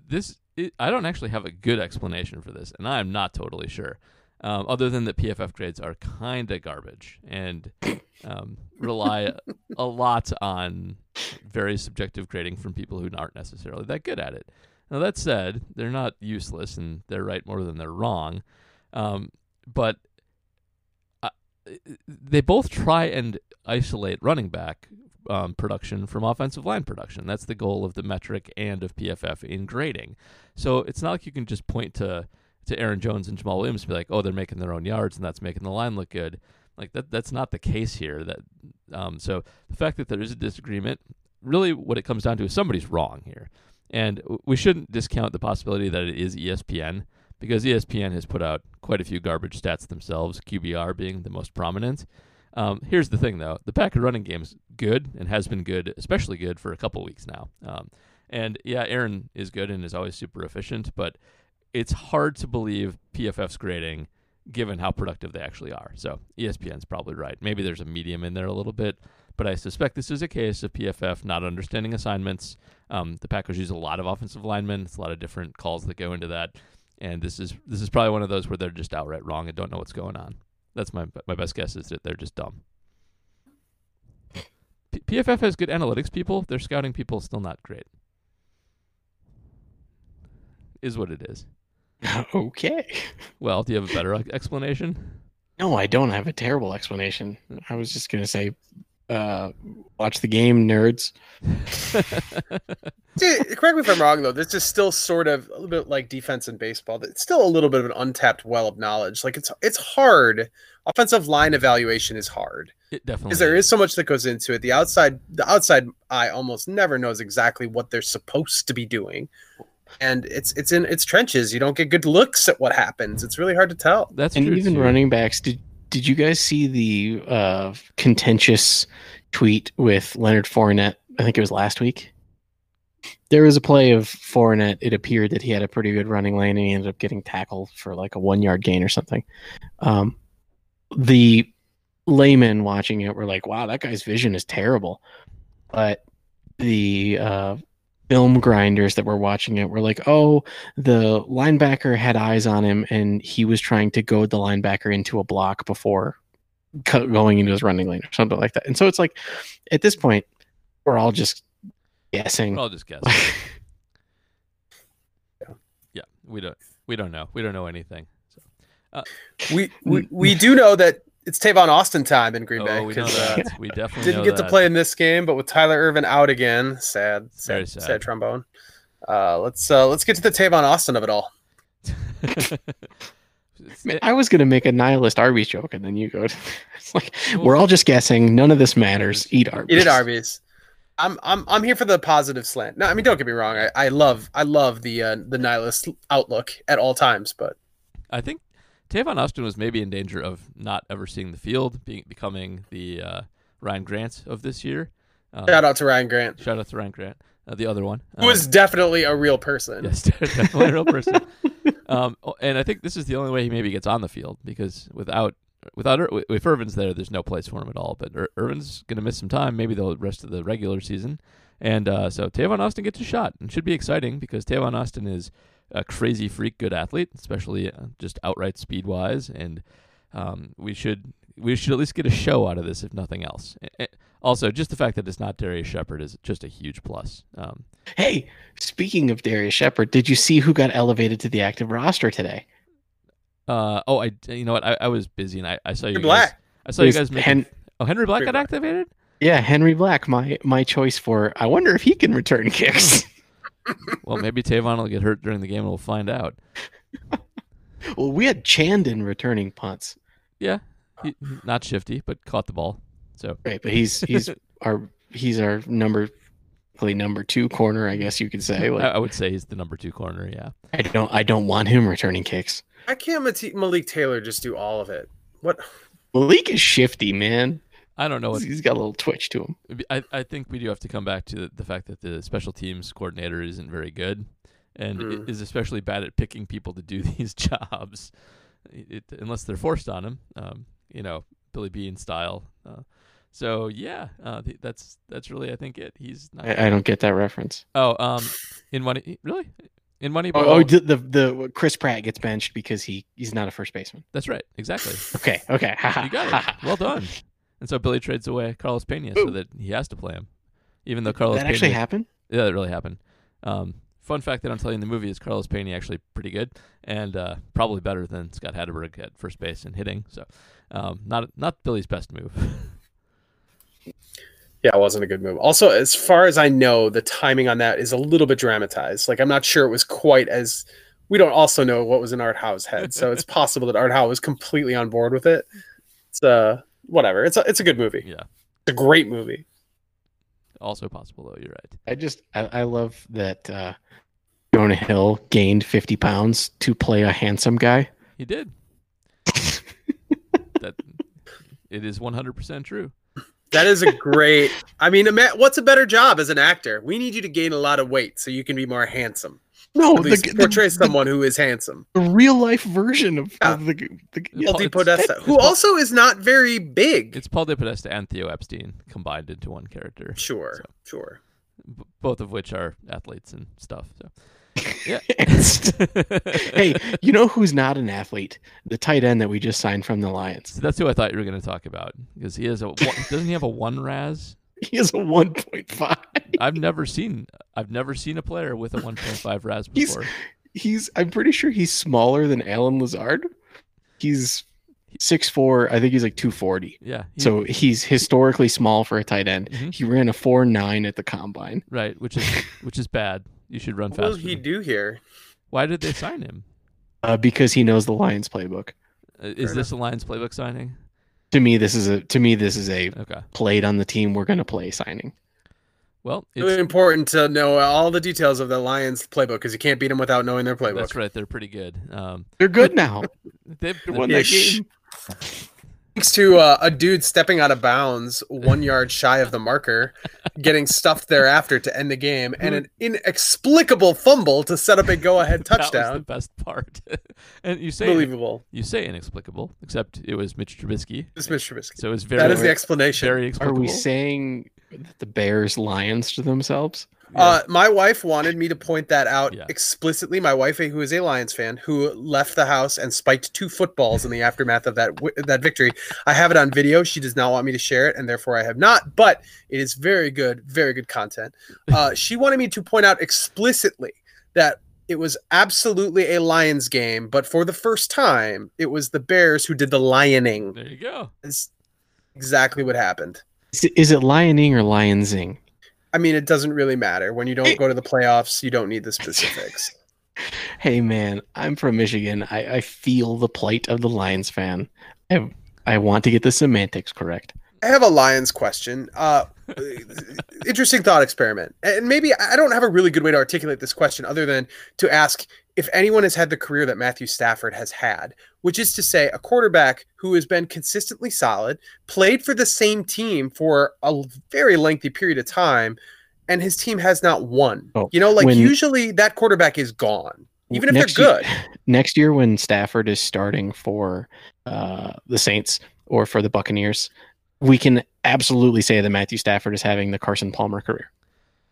this it, I don't actually have a good explanation for this, and I'm not totally sure. Um, other than that, PFF grades are kind of garbage and um, rely a lot on very subjective grading from people who aren't necessarily that good at it. Now that said, they're not useless, and they're right more than they're wrong. Um, but they both try and isolate running back um, production from offensive line production. That's the goal of the metric and of PFF in grading. So it's not like you can just point to to Aaron Jones and Jamaal Williams and be like, oh, they're making their own yards and that's making the line look good. Like that that's not the case here. That um, so the fact that there is a disagreement, really, what it comes down to is somebody's wrong here, and we shouldn't discount the possibility that it is ESPN because ESPN has put out quite a few garbage stats themselves. QBR being the most prominent. Um, here's the thing, though: the Packer running game is good and has been good, especially good for a couple weeks now. Um, and yeah, Aaron is good and is always super efficient, but it's hard to believe PFF's grading given how productive they actually are. So ESPN's probably right. Maybe there's a medium in there a little bit, but I suspect this is a case of PFF not understanding assignments. Um, the Packers use a lot of offensive linemen. It's a lot of different calls that go into that, and this is this is probably one of those where they're just outright wrong and don't know what's going on. That's my my best guess is that they're just dumb. P- PFF has good analytics people. Their scouting people still not great. Is what it is. okay. Well, do you have a better explanation? No, I don't have a terrible explanation. I was just gonna say, uh, watch the game, nerds. Dude, correct me if I'm wrong though. This is still sort of a little bit like defense in baseball. It's still a little bit of an untapped well of knowledge. Like it's it's hard. Offensive line evaluation is hard It definitely because there is so much that goes into it. The outside the outside eye almost never knows exactly what they're supposed to be doing, and it's it's in its trenches. You don't get good looks at what happens. It's really hard to tell. That's and true even too. running backs. Did did you guys see the uh, contentious tweet with Leonard Fournette? I think it was last week. There was a play of Fournette. It appeared that he had a pretty good running lane, and he ended up getting tackled for like a one yard gain or something. Um, the laymen watching it were like, "Wow, that guy's vision is terrible," but the uh, film grinders that were watching it were like, "Oh, the linebacker had eyes on him and he was trying to goad the linebacker into a block before co- going into his running lane or something like that. And so it's like at this point, we're all just guessing. We're all just guessing. yeah, we don't we don't know. We don't know anything. So. Uh, we we, mm. we do know that it's Tavon Austin time in Green oh, Bay. we know 'cause, uh, that. We definitely didn't know get to play in this game, but with Tyler Ervin out again, sad, Very sad, sad. sad, trombone. Uh, let's uh, let's get to the Tavon Austin of it all. Man, I was gonna make a nihilist Arby's joke, and then you go. To, it's like we're all just guessing. None of this matters. Eat Arby's. Eat it, Arby's. I'm I'm I'm here for the positive slant. No, I mean don't get me wrong. I, I love I love the uh, the nihilist outlook at all times, but I think Tavon Austin was maybe in danger of not ever seeing the field, being becoming the uh, Ryan Grant of this year. Uh, shout out to Ryan Grant, shout out to Ryan Grant, uh, the other one. who is definitely a real person. Yes, definitely a real person. um, and I think this is the only way he maybe gets on the field because without without if Ervin's there, there's no place for him at all. But Ir- Ervin's going to miss some time, maybe the rest of the regular season. And uh, so Tavon Austin gets a shot, and should be exciting because Tavon Austin is a crazy freak good athlete, especially uh, just outright speed wise, and um, we should we should at least get a show out of this, if nothing else. Also, just the fact that it's not Darrius Shepherd is just a huge plus. Um, Hey, speaking of Darrius Shepherd, did you see who got elevated to the active roster today? Uh oh, I you know what? I, I was busy and I, I saw you Henry guys. Black. I saw you guys make. Hen- oh, Henry Black Henry got Black. activated. yeah, Henry Black, my my choice for. I wonder if he can return kicks. Well, maybe Tavon will get hurt during the game and we'll find out. well, we had Chandon returning punts. Yeah, he, not shifty, but caught the ball. So Right, but he's he's our he's our number really number two corner, I guess you could say. I, Like I would say he's the number two corner. Yeah. I don't I don't want him returning kicks. I can't Malik Taylor just do all of it? What? Malik is shifty, man. I don't know what He's got a little twitch to him. I, I think we do have to come back to the, the fact that the special teams coordinator isn't very good and Mm. is especially bad at picking people to do these jobs it, unless they're forced on him um, you know billy beane style uh, so yeah uh, th- that's that's really i think it he's not I, I don't get that reference. oh um in money really in moneyball Oh, oh the, the the Chris Pratt gets benched because he he's not a first baseman. that's right exactly Okay, okay. you got it well done and so billy trades away carlos pena so that he has to play him even though carlos that actually happened. Yeah, that really happened. Um, fun fact that I'm telling you in the movie is Carlos Pena actually pretty good and uh, probably better than Scott Hatteberg at first base and hitting. So, um, not not Billy's best move. Yeah, it wasn't a good move. Also, as far as I know, the timing on that is a little bit dramatized. Like, I'm not sure it was quite as. We don't also know what was in Art Howe's head, so it's possible that Art Howe was completely on board with it. It's uh, whatever. It's a it's a good movie. yeah, It's a great movie. also possible though. You're right. I just I, I love that uh, Jonah Hill gained 50 pounds to play a handsome guy. He did. that it is 100% true. That is a great. I mean, ima- what's a better job as an actor? We need you to gain a lot of weight so you can be more handsome. No, At the, least the, portray the, someone who is handsome. the real life version of, Yeah. of the, the Yeah, Il it's- Podesta, who it's- also is not very big. It's Paul DePodesta and Theo Epstein combined into one character. Sure, So. sure. B- both of which are athletes and stuff. So. Yeah. hey, you know who's not an athlete? The tight end that we just signed from the Lions. So that's who I thought you were going to talk about because he has a doesn't he have a one RAS? He has a 1.5. I've never seen I've never seen a player with a 1.5 RAS before. He's I'm pretty sure he's smaller than Allen Lazard. He's 6'4, I think he's like 240. Yeah. he- So he's historically small for a tight end. Mhm. He ran a 4.9 at the combine. right, which is which is bad. You should run faster. What will faster. he do here? Why did they sign him? Uh, because he knows the Lions playbook. Uh, is Fair this a Lions playbook signing? To me, this is a to me this is a Okay. played on the team we're gonna play signing. Well, Really it's, important to know all the details of the Lions playbook because you can't beat them without knowing their playbook. that's right. They're pretty good. Um, They're good now. they've They won Yeah, that sh- game. Thanks to uh, a dude stepping out of bounds one yard shy of the marker, getting stuffed thereafter to end the game, and an inexplicable fumble to set up a go-ahead touchdown. that was the best part. and you say Unbelievable. you say inexplicable, except it was Mitch Trubisky. It's Mr. Trubisky. So it was very That is the explanation. very Are we saying that the Bears lions to themselves? Uh, my wife wanted me to point that out Yeah. explicitly. My wife, who is a Lions fan, who left the house and spiked two footballs in the aftermath of that wi- that victory. I have it on video. She does not want me to share it, and therefore I have not. But it is very good, very good content. Uh, she wanted me to point out explicitly that it was absolutely a Lions game, but for the first time, it was the Bears who did the lioning. there you go. It's exactly what happened. Is it, is it lioning or lionsing? I mean, it doesn't really matter when you don't go to the playoffs. You don't need the specifics. Hey man, I'm from Michigan. I, I feel the plight of the Lions fan. I I want to get the semantics correct. I have a Lions question. Uh, interesting thought experiment. And maybe I don't have a really good way to articulate this question other than to ask if anyone has had the career that Matthew Stafford has had, which is to say, a quarterback who has been consistently solid, played for the same team for a very lengthy period of time, and his team has not won. Oh, you know, like when- usually that quarterback is gone, even if they're year- good. Next year, when Stafford is starting for uh, the Saints or for the Buccaneers, we can absolutely say that Matthew Stafford is having the Carson Palmer career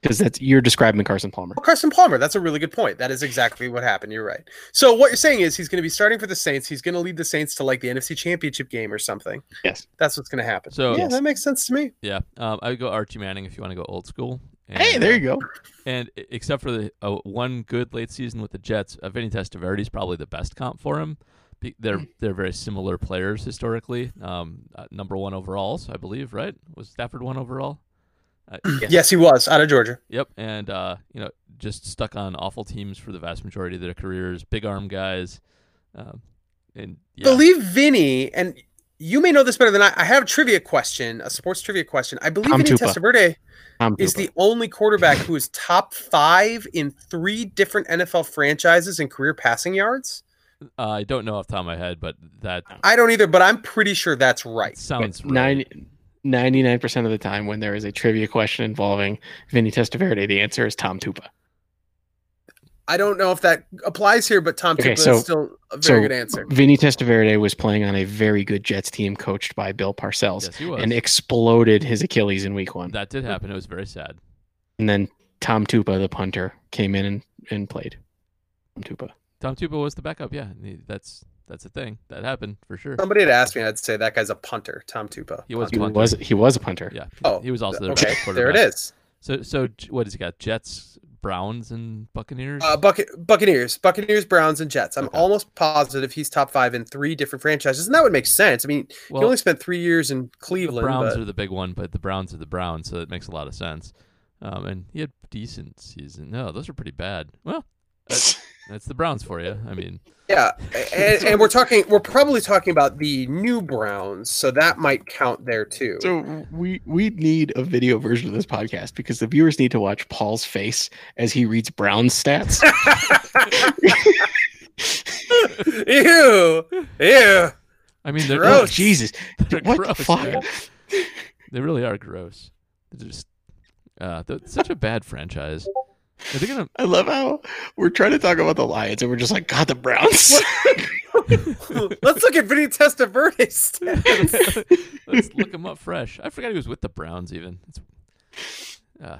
because that's you're describing Carson Palmer. Well, Carson Palmer, that's a really good point. That is exactly what happened. You're right. So what you're saying is he's going to be starting for the Saints. He's going to lead the Saints to like the NFC Championship game or something. Yes. That's what's going to happen. So- yeah, Yes. that makes sense to me. Yeah, um, I would go Archie Manning if you want to go old school. And, Hey, there uh, you go. And except for the uh, one good late season with the Jets, uh, Vinny Testaverde is probably the best comp for him. Be- They're they're very similar players historically. Um, uh, number one overalls, I believe. Right? Was Stafford one overall? Uh, Yes, he was out of Georgia. Yep, and uh, you know, just stuck on awful teams for the vast majority of their careers. Big arm guys, um, and yeah, Believe Vinny, and you may know this better than I. I have a trivia question, a sports trivia question. I believe Tom Vinny Tupa. Testaverde Tom is Tupa. the only quarterback who is top five in three different NFL franchises in career passing yards. Uh, I don't know off the top of my head, but that I don't either, but I'm pretty sure that's right. sounds But right. 90, 99% of the time when there is a trivia question involving Vinny Testaverde, the answer is Tom Tupa. I don't know if that applies here, but Tom Okay, Tupa so- is still a very so good answer. Vinny Testaverde was playing on a very good Jets team coached by Bill Parcells Yes, he was. and exploded his Achilles in week one. that did happen. It was very sad. And then Tom Tupa, the punter, came in and, and played. Tom Tupa. Tom Tupa was the backup. Yeah, that's that's a thing that happened for sure. Somebody had asked me, I'd say that guy's a punter, Tom Tupa. He was He was he was a punter. Yeah. Oh, he was also their okay. backup There it is. So so what has he got? Jets, Browns, and Buccaneers. Uh, Bucket, Buccaneers, Buccaneers, Browns, and Jets. I'm Okay. almost positive he's top five in three different franchises, and that would make sense. I mean, well, he only spent three years in Cleveland. the Cleveland. Browns but- are the big one, but the Browns are the Browns, so it makes a lot of sense. Um, and he had decent season. No, those are pretty bad. Well, that's, that's the Browns for you. I mean, yeah, and, and we're talking, we're probably talking about the new Browns, so that might count there too. So we we need a video version of this podcast because the viewers need to watch Paul's face as he reads Brown's stats. ew, ew. I mean, they're Gross. oh, Jesus. They're What the gross, fuck? man. They really are gross. They're just uh, they're such a bad franchise. Are they gonna? I love how we're trying to talk about the Lions and we're just like, God, the Browns. Let's look at Vinny Testaverde's stats. Let's look him up fresh. I forgot he was with the Browns. Even it's, uh,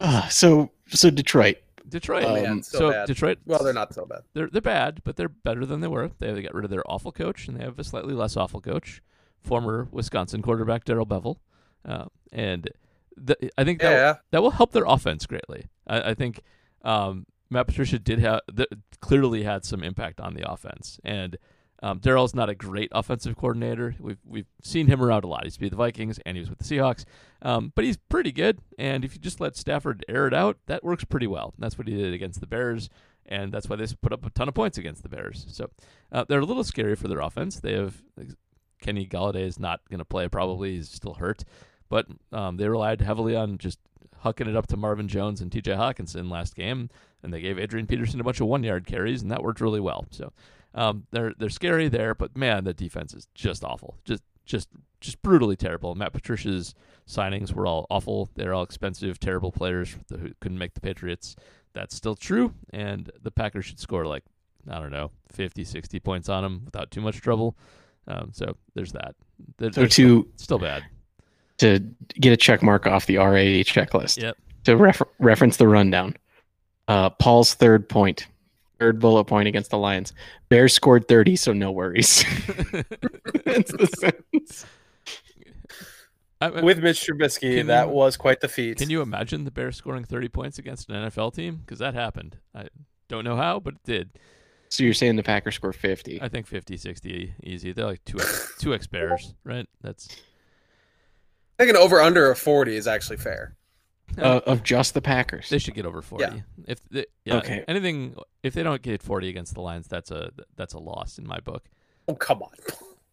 Ah, so so Detroit. Detroit. Oh, man. man, so so bad. Detroit. Well, they're not so bad. They're they're bad, but they're better than they were. They, they got rid of their awful coach, and they have a slightly less awful coach, former Wisconsin quarterback Darrell Bevell, uh, and the, I think that Yeah, that will help their offense greatly. I, I think um, Matt Patricia did have th- clearly had some impact on the offense, and um, Darrell's not a great offensive coordinator. We've we've seen him around a lot. He's with the Vikings and he was with the Seahawks, um, but he's pretty good. And if you just let Stafford air it out, that works pretty well. That's what he did against the Bears, and that's why they put up a ton of points against the Bears. So uh, they're a little scary for their offense. They have Kenny Golladay is not going to play. Probably he's still hurt, but um, they relied heavily on just hucking it up to Marvin Jones and T.J. Hockenson last game, and they gave Adrian Peterson a bunch of one-yard carries, and that worked really well. So um, they're they're scary there, but man, the defense is just awful, just just just brutally terrible. Matt Patricia's signings were all awful. They're all expensive, terrible players who couldn't make the Patriots. That's still true, and the Packers should score like I don't know, 50, 60 points on them without too much trouble. Um, so there's that. They're, So they're to still bad. To get a check mark off the RAA checklist. Yep. To refer- reference the rundown. Uh, Paul's third point, third bullet point against the Lions. Bears scored 30, so no worries. That's the sentence. I- I- with Mitch Trubisky, Can that was quite the feat. Can you imagine the Bears scoring 30 points against an NFL team? Because that happened. I don't know how, but it did. So you're saying the Packers score 50? I think 50, 60 easy. They're like two X, two X Bears, right? That's I think an over under of 40 is actually fair. Uh, of just the Packers. they should get over 40. Yeah. If they, yeah, Okay. anything if they don't get 40 against the Lions, that's a that's a loss in my book. Oh, come on.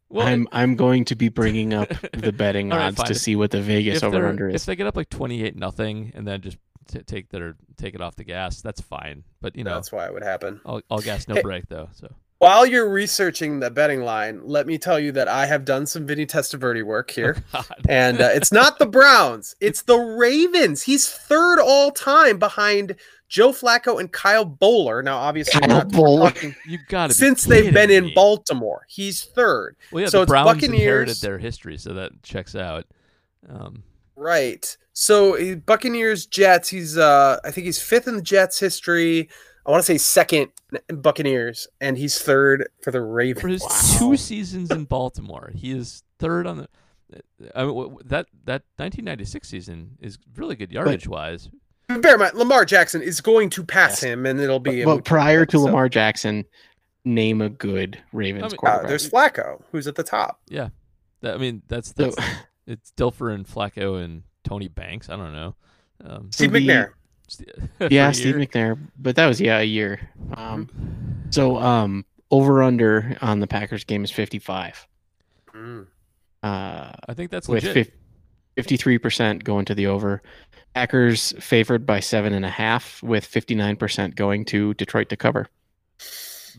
Well, I'm I'm going to be bringing up the betting odds fine. to see what the Vegas if over they're- if they get up like 28 nothing and then just t- take their take it off the gas, that's fine. But you know, That's why it would happen. all, all gas no Hey. break though. So While you're researching the betting line, let me tell you that I have done some Vinny Testaverde work here. God. and uh, it's not the Browns, it's the Ravens. He's third all time behind Joe Flacco and Kyle Boller. Now, obviously, Kyle not- Boller. talking- you got to since they've been in me. Baltimore, he's third. Well, yeah, So the it's Browns Buccaneers- inherited their history, so that checks out. Um, Right. So Buccaneers, Jets. He's uh, I think he's fifth in the Jets history. I want to say second Buccaneers, and he's third for the Ravens. for Ravens. his two seasons in Baltimore, he is third on the. I mean, that that 1996 season is really good yardage wise. Bear in mind, Lamar Jackson is going to pass Yes. him, and it'll be. But prior to so- Lamar Jackson, name a good Ravens I mean- Uh, quarterback. there's Flacco, who's at the top. Yeah, that, I mean that's So- it's Dilfer and Flacco and Tony Banks. I don't know. Um, Steve the- McNair. for yeah, Steve. McNair, but that was yeah a year. Um, so um, over under on the Packers game is 55. Mm. Uh, I think that's with fifty-three percent going to the over. Packers favored by seven and a half, with fifty-nine percent going to Detroit to cover.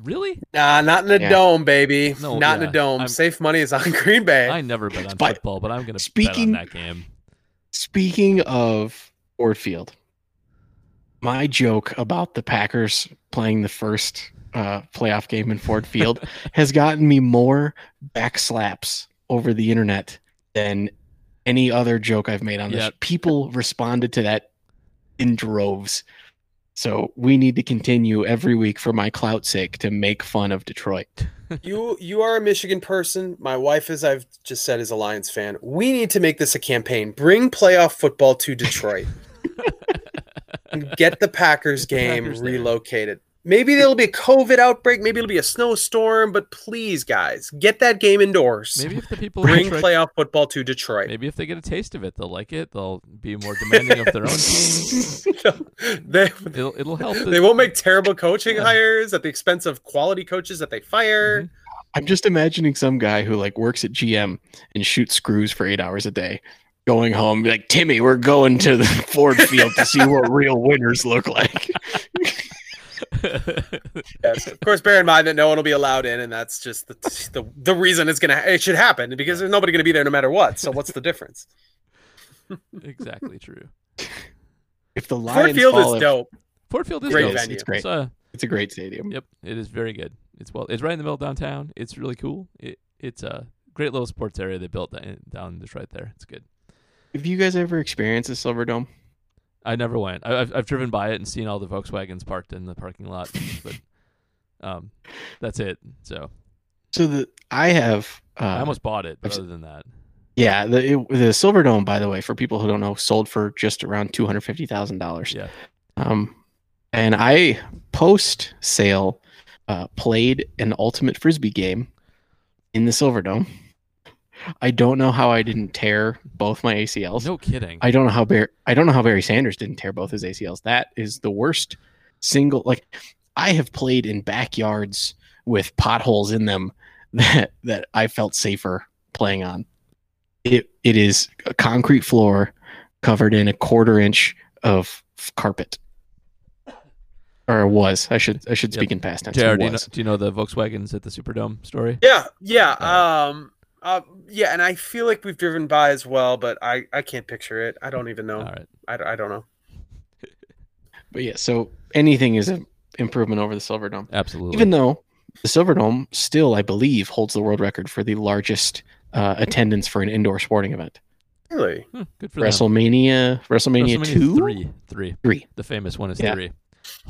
really? Nah, not in a Yeah. dome, baby. No, not in yeah. a dome. I'm- Safe money is on Green Bay. I never bet on But football, but I'm going to bet on that game. Speaking of Ford Field, my joke about the Packers playing the first uh, playoff game in Ford Field has gotten me more backslaps over the internet than any other joke I've made on this. Yep. People responded to that in droves. So we need to continue every week for my clout sake to make fun of Detroit. you you are a Michigan person. My wife, as I've just said, is a Lions fan. We need to make this a campaign. Bring playoff football to Detroit. And get the Packers Get the game Packers there. relocated. Maybe there'll be a COVID outbreak. Maybe it'll be a snowstorm. But please, guys, get that game indoors. Maybe if the people Bring Detroit, playoff football to Detroit. maybe if they get a taste of it, they'll like it. They'll be more demanding of their own team. they, It'll it'll help. The, they won't make terrible coaching Yeah. hires at the expense of quality coaches that they fire. Mhm. I'm just imagining some guy who like works at GM and shoots screws for eight hours a day, going home be like Timmy, we're going to the Ford Field to see what real winners look like. Yes, of course. Bear in mind that no one will be allowed in, and that's just the the, the reason it's gonna it should happen because there's nobody gonna be there no matter what. So what's the difference? exactly true. If the Lions Ford Field fall, is dope. Ford Field is Great dope. venue. It's great. It's, uh, It's a great stadium. Yep, it is very good. It's well, it's right in the middle of downtown. It's really cool. It, it's a great little sports area they built down, down just right there. It's good. Have you guys ever experienced the Silver Dome? I never went. I, I've I've driven by it and seen all the Volkswagens parked in the parking lot, but um, that's it. So So the I have uh, I almost bought it, but I've other than that, yeah the it, the Silver Dome by the way for people who don't know sold for just around two hundred fifty thousand dollars. Yeah. Um, and I post sale uh, played an ultimate frisbee game in the Silver Dome. I don't know how I didn't tear both my ACLs. no kidding. I don't know how Barry I don't know how Barry Sanders didn't tear both his ACLs. That is the worst single like I have played in backyards with potholes in them that that I felt safer playing on. It it is a concrete floor covered in a quarter inch of carpet. Or it was. I should I should Yep. speak in past tense. JR, It do you, know, do you know the Volkswagens at the Superdome story? Yeah, yeah, Alright. um, uh, yeah, and I feel like we've driven by as well, but I I can't picture it. I don't even know. All right. I, I don't know. But yeah, so anything is an improvement over the Silver Dome. Absolutely. Even though the Silver Dome still, I believe, holds the world record for the largest uh, attendance for an indoor sporting event. Really? Hmm, good for them. WrestleMania, WrestleMania, WrestleMania two, three, three, Three. The famous one is Yeah. three.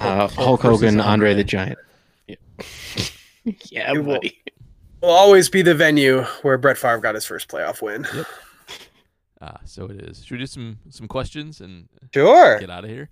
uh, Hulk Hulk Hogan, Andre Andre. the Giant. Yeah, yeah, It will- buddy. Will always be the venue where Brett Favre got his first playoff win. Ah, so it is. Should we do some some questions and Sure. get out of here?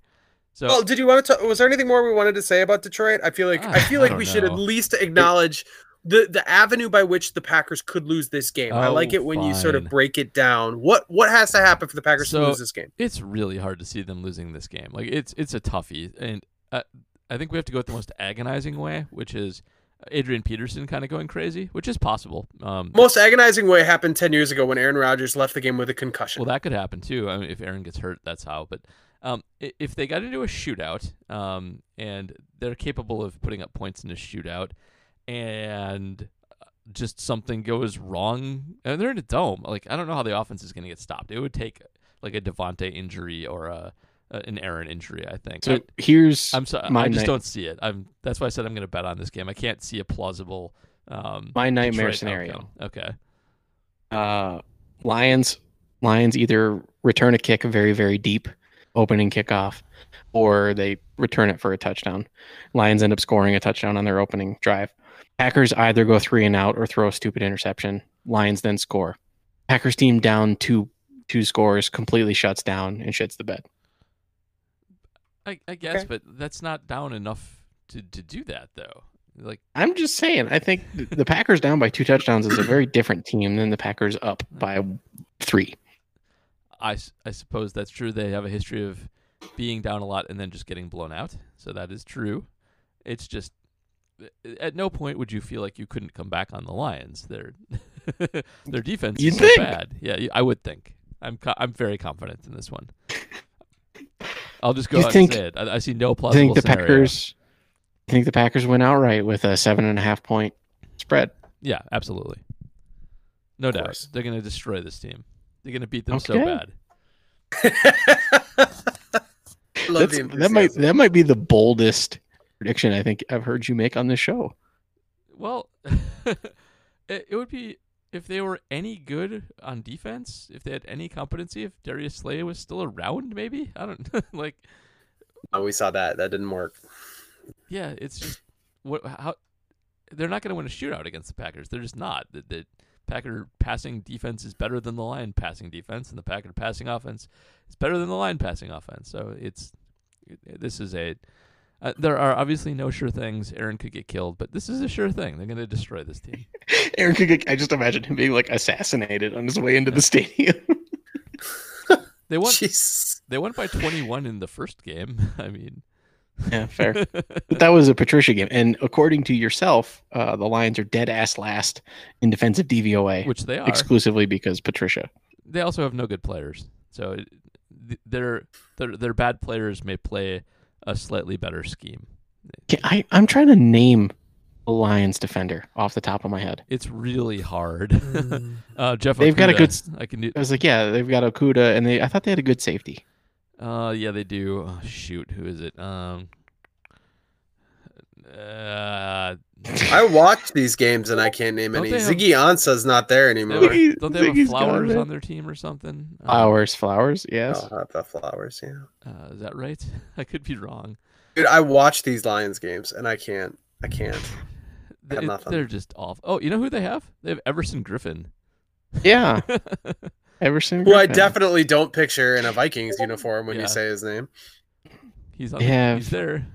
So Well, did you want to? talk Was there anything more we wanted to say about Detroit? I feel like Ah, I feel like don't we should at least acknowledge the the avenue by which the Packers could lose this game. I Oh, like it when you sort of break it down. What what has to happen for the Packers So- to lose this game? it's really hard to see them losing this game. Like it's it's a toughie, and uh, I think we have to go with the most agonizing way, which is Adrian Peterson kind of going crazy, which is possible. Um, Most agonizing way happened ten years ago when Aaron Rodgers left the game with a concussion. Well, that could happen too. I mean, if Aaron gets hurt, that's how. But um, if they got into a shootout, um, and they're capable of putting up points in a shootout, and uh, just something goes wrong, and they're in a dome. Like I don't know how the offense is going to get stopped. It would take like a Davante injury or a, a an Aaron injury. I think. So I, here's I'm sorry. my I just night- don't see it. I'm. That's why I said I'm going to bet on this game. I can't see a plausible. Um, my nightmare Detroit scenario. outcome. Okay. Uh, Lions, Lions either return a kick very, very deep, opening kickoff, or they return it for a touchdown. Lions end up scoring a touchdown on their opening drive. Packers either go three and out or throw a stupid interception. Lions then score. Packers team down two two scores completely shuts down and shits the bed. I, I guess, Okay. but that's not down enough to, to do that though. Like I'm just saying. I think the Packers down by two touchdowns is a very different team than the Packers up by three. I, I suppose that's true. They have a history of being down a lot and then just getting blown out. So that is true. It's just at no point would you feel like you couldn't come back on the Lions. They're Their defense You'd is so think. bad. Yeah, I would think. I'm co- I'm very confident in this one. I'll just go You out think- and say it. I, I see no I plausible think the scenario. Packers. I think the Packers win outright with a seven and a half point spread. Yeah, absolutely. No doubt. course. They're going to destroy this team. They're going to beat them so bad. Love That's- the that might that might be the boldest prediction I think I've heard you make on this show. Well, it, it would be if they were any good on defense, if they had any competency, if Darius Slay was still around, maybe. I don't like. Oh, we saw that. That didn't work. Yeah, it's just what how they're not going to win a shootout against the Packers. They're just not. The, the Packer passing defense is better than the Lion passing defense, and the Packer passing offense is better than the Lion passing offense. So it's this is a. Uh, there are obviously no sure things. Aaron could get killed, but this is a sure thing. They're going to destroy this team. Aaron could get, I just imagine him being like assassinated on his way into the stadium. They won. Jeez. They went by 21 in the first game. I mean, yeah, fair. But that was a Patricia game, and according to yourself, uh, the Lions are dead ass last in defensive DVOA, which they are. exclusively because Patricia. they also have no good players. So it- th- their their their bad players may play a slightly better scheme. Can- I I'm trying to name a Lions defender off the top of my head. It's really hard. Mm. uh, Jeff, They've got a good s- I can do. I was like, yeah, they've got Okudah, and they I thought they had a good safety. Uh, yeah, they do. Oh, shoot, who is it? Um, uh, I watched these games and I can't name Don't any. they have- Ziggy Ansah's not there anymore. have, Ziggy- don't they have a Ziggy's gone, flowers man. on their team or something? Um, Flowers, flowers, yes. Oh, the flowers, yeah. Uh, is that right? I could be wrong. Dude, I watch these Lions games and I can't. I can't. Th- have it- nothing. they're just off. Oh, you know who they have? They have Everson Griffen. Yeah, Everson. Griffen. Who I Griffen. definitely don't picture in a Vikings uniform when Yeah. you say his name. he's on. Yeah. He's there.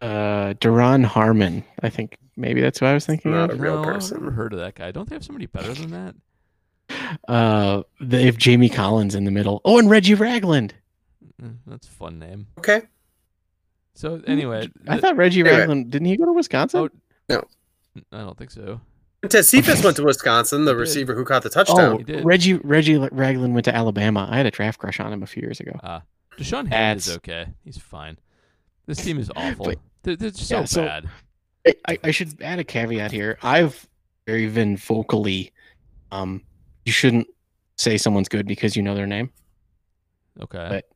Uh Duron Harmon. I think maybe that's who I was thinking Not of. a real no, I've person. never heard of that guy. Don't they have somebody better than that? Uh, they have Jamie Collins in the middle. Oh, and Reggie Ragland. Eh, That's a fun name. Okay. So anyway, I the- thought Reggie Anyway. Ragland didn't he go to Wisconsin? Oh, I don't think so. Cephus went to Wisconsin, the He did. receiver who caught the Oh, touchdown. He did. Reggie Reggie Ragland went to Alabama. I had a draft crush on him a few years ago. Ah, Da'Shawn Hand is That's- okay. He's fine. This team is awful. But- they're, they're so, Yeah, so- bad. I- I, should add a caveat here. I've very vocally, um, you shouldn't say someone's good because you know their name. Okay. but-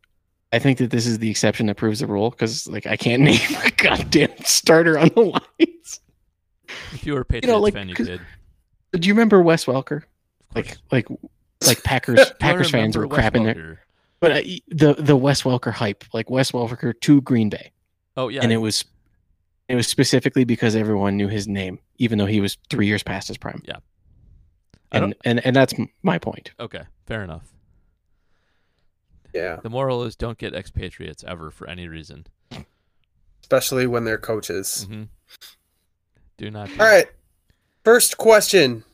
I think that this is the exception that proves the rule because, like, I can't name a goddamn starter on the Lions. if you were a Patriots like, fan, you could. Do you remember Wes Welker? Like, like, like Packers Packers fans were Wes crapping there. But uh, the the Wes Welker hype, like Wes Welker to Green Bay, Oh yeah, and it was it was specifically because everyone knew his name, even though he was three years past his prime. Yeah. And and and that's my point. okay. Fair enough. Yeah. The moral is don't get expatriates ever for any reason. Especially when they're coaches. hmm Do not. Do All right. First question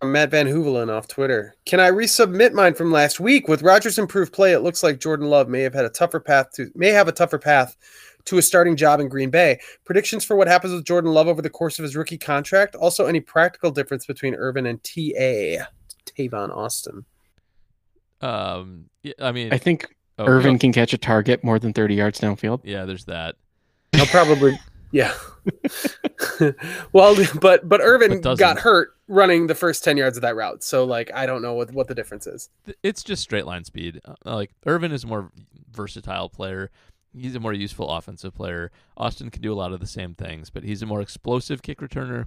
from Matt Van Hoevelen off Twitter. Can I resubmit mine from last week? With Rodgers' improved play, it looks like Jordan Love may have had a tougher path to may have a tougher path to a starting job in Green Bay. Predictions for what happens with Jordan Love over the course of his rookie contract. Also, any practical difference between Ervin and TA Tavon Austin. Um. I mean, I think oh, Ervin no- can catch a target more than thirty yards downfield. Yeah, there's that. I'll probably yeah. well, but but Ervin But got hurt running the first ten yards of that route, so like I don't know what what the difference is. It's just straight line speed. Uh, Like Ervin is a more versatile player. He's a more useful offensive player. Austin can do a lot of the same things, but he's a more explosive kick returner.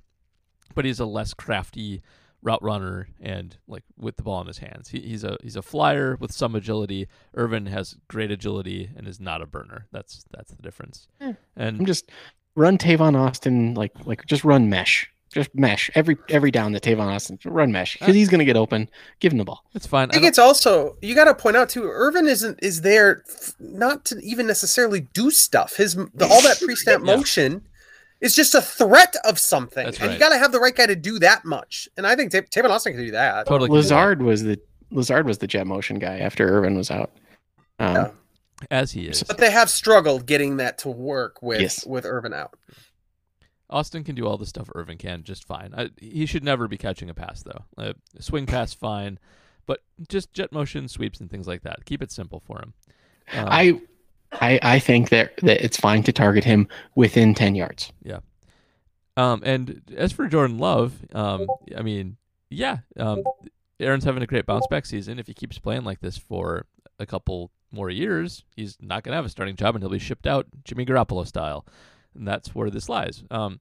But he's a less crafty route runner and like with the ball in his hands. He, he's a he's a flyer with some agility. Ervin has great agility and is not a burner. That's that's the difference. Hmm. And I'm just run Tavon Austin like like just run mesh, just mesh every every down that Tavon Austin run mesh because he's gonna get open. Give him the ball. it's fine. I think it's also you got to point out too. Ervin isn't is there f- not to even necessarily do stuff. His the, all that pre-snap Yeah. motion is just a threat of something, That's and you got to have the right guy to do that much. And I think Ta- Tavon Austin can do that. totally can do that. Lazard was the Lazard was the jet motion guy after Ervin was out. Um, Yeah. as he is. But they have struggled getting that to work with Yes. with Ervin out. Austin can do all the stuff Ervin can just fine. I, he should never be catching a pass though. Uh, swing pass fine, but just jet motion sweeps and things like that. Keep it simple for him. Um, I, I, I think that that it's fine to target him within ten yards. Yeah. Um, and as for Jordan Love, um, I mean, yeah, um, Aaron's having a great bounce back season. If he keeps playing like this for a couple more years, he's not going to have a starting job and he'll be shipped out Jimmy Garoppolo style. And that's where this lies. Um,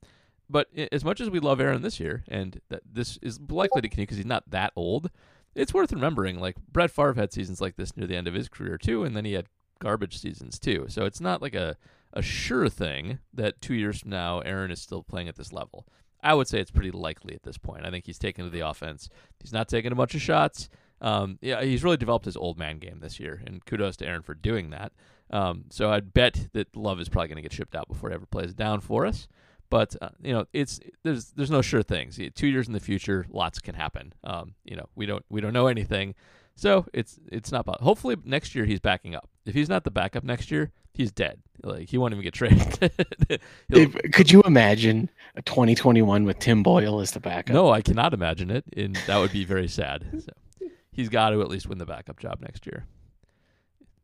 but as much as we love Aaron this year, and that this is likely to continue because he's not that old, it's worth remembering. Like Brett Favre had seasons like this near the end of his career too, and then he had garbage seasons too. So it's not like a a sure thing that two years from now Aaron is still playing at this level. I would say it's pretty likely at this point. I think he's taken to the offense. He's not taking a bunch of shots. Um, yeah, he's really developed his old man game this year, and kudos to Aaron for doing that. Um, so I'd bet that Love is probably going to get shipped out before he ever plays down for us. But uh, you know, it's there's there's no sure things. Two years in the future, lots can happen. Um, you know, we don't we don't know anything, so it's it's not. po- Hopefully next year he's backing up. If he's not the backup next year, he's dead. Like he won't even get traded. If, could you imagine a 2021 with Tim Boyle as the backup? no, I cannot imagine it, and that would be very sad. So he's got to at least win the backup job next year.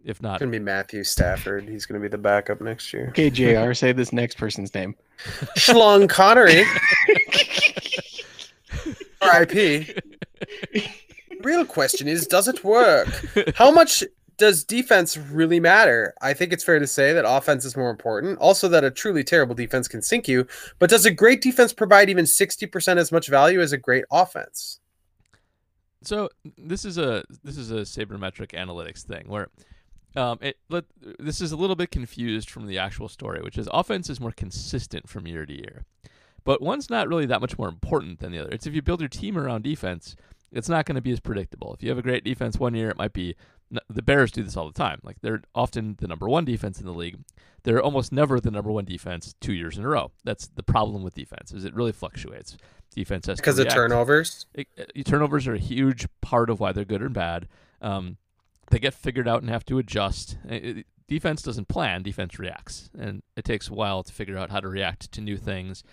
If not, It's gonna be Matthew Stafford. He's gonna be the backup next year. Okay, Jr. Say this next person's name. Schlong Connery. R.I.P. Real question is, does it work? How much does defense really matter? I think it's fair to say that offense is more important. Also, that a truly terrible defense can sink you. But does a great defense provide even sixty percent as much value as a great offense? So this is a this is a sabermetric analytics thing where um, it let, this is a little bit confused from the actual story, which is offense is more consistent from year to year, but one's not really that much more important than the other. It's if you build your team around defense, it's not going to be as predictable. If you have a great defense one year, it might be the Bears do this all the time. Like they're often the number one defense in the league. They're almost never the number one defense two years in a row. That's the problem with defense is it really fluctuates. Defense has to Because of turnovers. it, it- turnovers are a huge part of why they're good or bad. Um, they get figured out and have to adjust. It- it- defense doesn't plan; defense reacts, and it takes a while to figure out how to react to new things.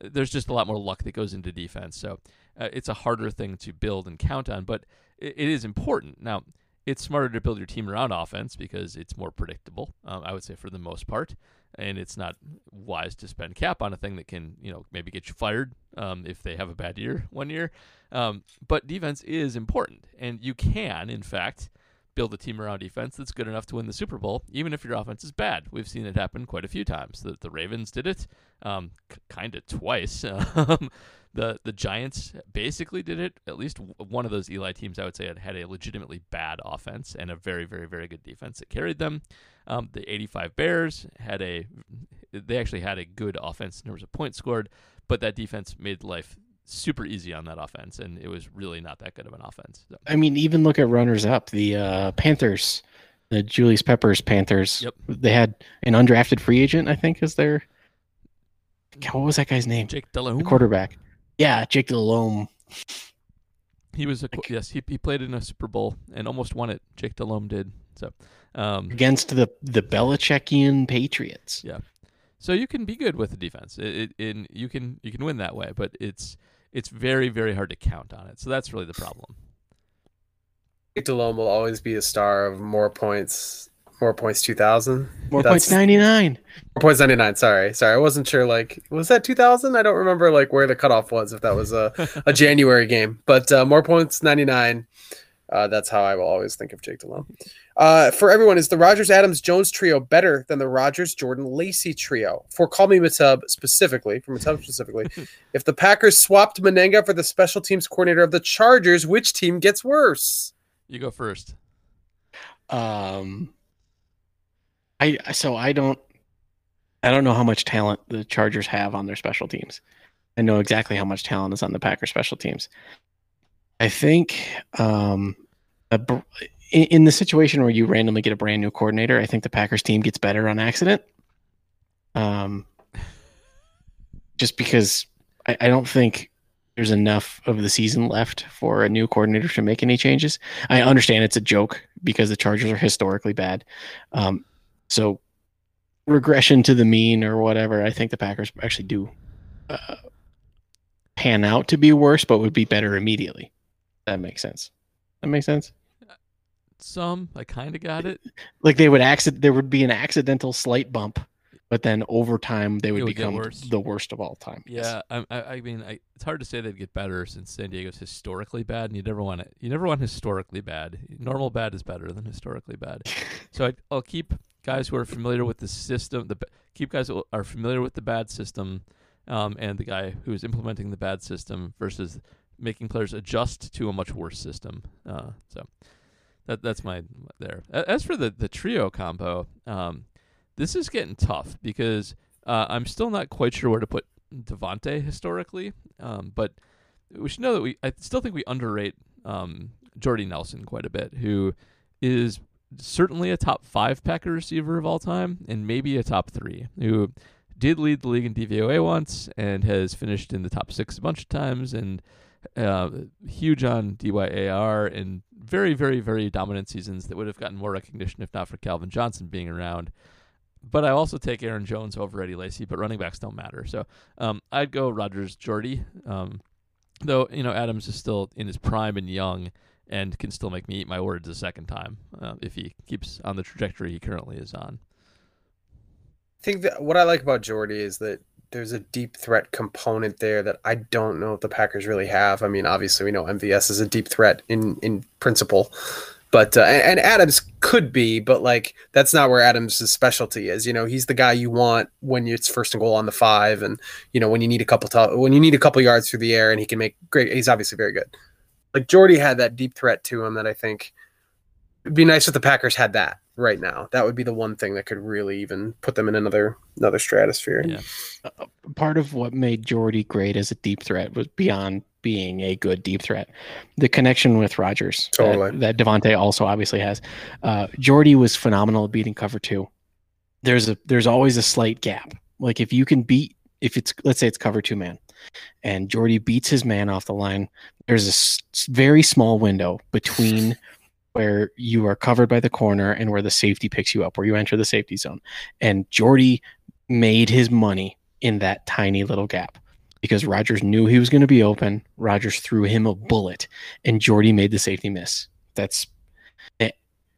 There's just a lot more luck that goes into defense, so uh, it's a harder thing to build and count on. But it, it is important. Now, it's smarter to build your team around offense because it's more predictable. Um, I would say for the most part, and it's not wise to spend cap on a thing that can, you know, maybe get you fired um, if they have a bad year one year. Um, but defense is important, and you can, in fact, build a team around defense that's good enough to win the Super Bowl, even if your offense is bad. We've seen it happen quite a few times. The, the Ravens did it, um, k- kind of twice. Um, the the Giants basically did it. At least one of those Eli teams, I would say, had had a legitimately bad offense and a very, very, very good defense that carried them. Um, the 85 Bears had a, they actually had a good offense in terms of points scored, but that defense made life super easy on that offense, and it was really not that good of an offense. So, I mean, even look at runners up. The uh, Panthers, the Julius Peppers Panthers. Yep. They had an undrafted free agent, I think, is their. What was that guy's name? Jake The Delhomme, quarterback. Yeah, Jake Delhomme. he was a qu- yes, he, he played in a Super Bowl and almost won it. Jake Delhomme did. So, um, against the the Belichickian Patriots. Yeah, so you can be good with the defense. It, it, and you can you can win that way, but it's it's very very hard to count on it. So that's really the problem. Jake Delhomme will always be a star of more points. More points, two thousand. More That's- points, ninety nine. Four points ninety nine. Sorry, sorry. I wasn't sure. Like, was that two thousand? I don't remember like where the cutoff was. If that was a, a January game, but uh, more points ninety nine. Uh, that's how I will always think of Jake Delhomme. Uh, for everyone, is the Rodgers Adams Jones trio better than the Rodgers Jordan Lacy trio? For Call Me Matub specifically, for Matub specifically, if the Packers swapped Mennenga for the special teams coordinator of the Chargers, which team gets worse? You go first. Um, I so I don't, I don't know how much talent the Chargers have on their special teams. I know exactly how much talent is on the Packers special teams. I think, um, a, br- in, in the situation where you randomly get a brand new coordinator, I think the Packers team gets better on accident. Um, just because I, I don't think there's enough of the season left for a new coordinator to make any changes. I understand it's a joke because the Chargers are historically bad. Um, so regression to the mean or whatever, I think the Packers actually do uh, pan out to be worse, but would be better immediately. That makes sense. That makes sense. Some I kind of got it. Like they would accident, there would be an accidental slight bump, but then over time they would, would become worse. the worst of all time. Yeah, I, I, mean, I, it's hard to say they'd get better since San Diego's historically bad, and you never want it. You never want historically bad. Normal bad is better than historically bad. So I, I'll keep guys who are familiar with the system. The keep guys who are familiar with the bad system, um, and the guy who is implementing the bad system versus making players adjust to a much worse system. Uh, so that that's my there. As for the the trio combo, um, this is getting tough because uh, I'm still not quite sure where to put Davante historically, um, but we should know that we. I still think we underrate um, Jordy Nelson quite a bit, who is certainly a top five Packer receiver of all time, and maybe a top three. Who did lead the league in DVOA once and has finished in the top six a bunch of times, and uh, huge on DYAR and very, very, very dominant seasons that would have gotten more recognition if not for Calvin Johnson being around. But I also take Aaron Jones over Eddie Lacy, but running backs don't matter. So um, I'd go Rodgers Jordy. Um, though, you know, Adams is still in his prime and young and can still make me eat my words a second time uh, if he keeps on the trajectory he currently is on. I think that what I like about Jordy is that there's a deep threat component there that I don't know if the Packers really have. I mean, obviously we know MVS is a deep threat in in principle, but uh, and, and Adams could be, but like that's not where Adams' specialty is. You know, he's the guy you want when it's first and goal on the five, and you know when you need a couple to- when you need a couple yards through the air, and he can make great. He's obviously very good. Like Jordy had that deep threat to him that I think it'd be nice if the Packers had that right now. That would be the one thing that could really even put them in another another stratosphere. Yeah. part of what made Jordy great as a deep threat was beyond being a good deep threat. The connection with Rodgers Totally. that, that Davante also obviously has. Uh, Jordy was phenomenal at beating cover two. There's a there's always a slight gap. Like if you can beat if it's let's say it's cover two man, and Jordy beats his man off the line, there's a s- very small window between where you are covered by the corner and where the safety picks you up, where you enter the safety zone. And Jordy made his money in that tiny little gap because Rodgers knew he was going to be open. Rodgers threw him a bullet, and Jordy made the safety miss. That's eh,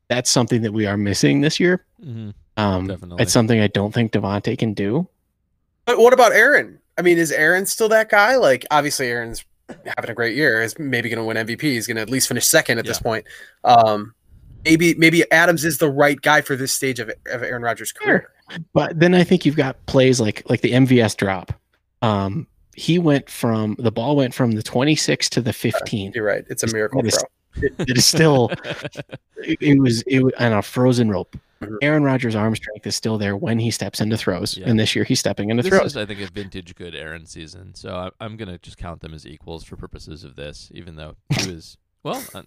that's something that we are missing this year. Mm-hmm. Um, Definitely. It's something I don't think Davante can do. But what about Aaron? I mean, is Aaron still that guy? Like, obviously, Aaron's having a great year. Is maybe going to win MVP. He's going to at least finish second at this point. Um, maybe maybe Adams is the right guy for this stage of, of Aaron Rodgers' career. But then I think you've got plays like like the MVS drop. Um, he went from the ball went from the 26 to the 15. You're right. It's a miracle That is- throw. It, it is still it, it was it was on a frozen rope. Mhm. Aaron Rodgers' arm strength is still there when he steps into throws, Yeah. and this year he's stepping into this throws. is, I think, a vintage good Aaron season. So I, I'm going to just count them as equals for purposes of this, even though he was, well, uh,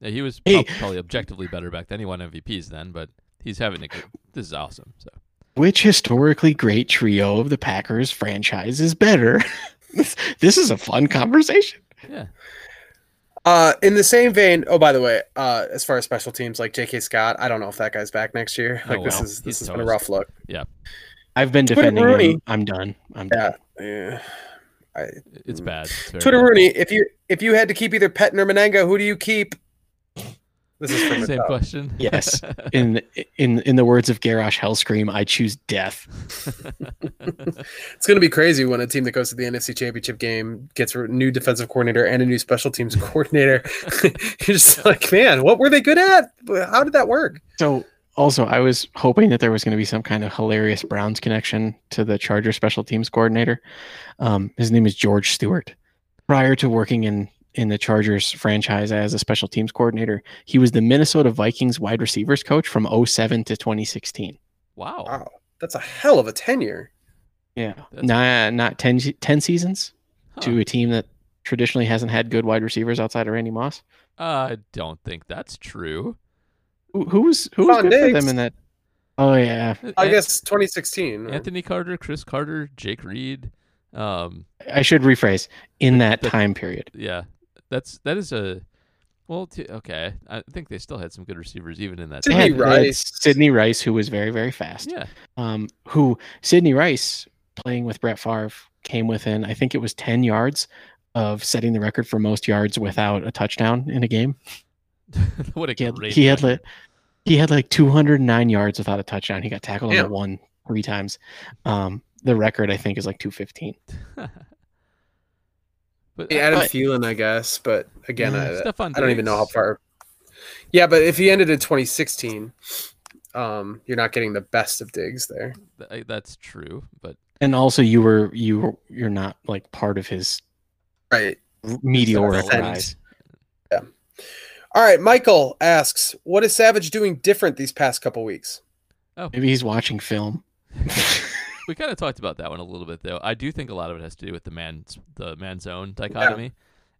he was Hey. probably objectively better back then. He won MVPs then, but he's having a good, this is awesome. So Which historically great trio of the Packers franchise is better? this, this is a fun conversation. yeah, Uh, in the same vein. Oh, by the way, uh, as far as special teams, like J.K. Scott, I don't know if that guy's back next year. Oh, Like this is this He's has been a rough look. Yeah, I've been Twitter defending Rooney. him. I'm done. I'm done. Yeah. Yeah. I, it's bad. It's Twitter bad. Rooney, if you if you had to keep either Pettine or Mennenga, who do you keep? This is from Same question. Yes. In in in the words of Garrosh Hellscream, I choose death. It's going to be crazy when a team that goes to the NFC Championship game gets a new defensive coordinator and a new special teams coordinator. You're just like, man, what were they good at? How did that work? So also, I was hoping that there was going to be some kind of hilarious Browns connection to the Charger special teams coordinator. Um, his name is George Stewart. Prior to working in in the Chargers franchise as a special teams coordinator, he was the Minnesota Vikings wide receivers coach from 07 to 2016. Wow. Wow, that's a hell of a tenure. Yeah, That's- not not 10, 10 seasons Huh. to a team that traditionally hasn't had good wide receivers outside of Randy Moss. I don't think that's true. Who, who was who was Stefon good for them in that? Oh yeah, I An- guess 2016. Anthony Carter, Cris Carter, Jake Reed. Um, I should rephrase in that The- time period. yeah, that's that is a well. T- okay, I think they still had some good receivers even in that. Sidney They time. had- they had Rice. Sidney Rice, who was very very fast. Yeah, Um, who Sidney Rice playing with Brett Favre came within, I think it was 10 yards of setting the record for most yards without a touchdown in a game. what a He had, he had record. like he had like 209 yards without a touchdown. He got tackled on the one three times. Um, the record I think is like 215. but Hey, Adam But- Thielen, I guess, but again, Yeah, I, I don't even know how far. Yeah, but if he ended in 2016, um, you're not getting the best of digs there. That's true, but And also you were you were you're not like part of his Right. meteoric Defend. rise. All right. Michael asks, "What is Savage doing different these past couple weeks?" Oh. Maybe he's watching film. we kind of talked about that one a little bit though. I do think a lot of it has to do with the man the man zone dichotomy,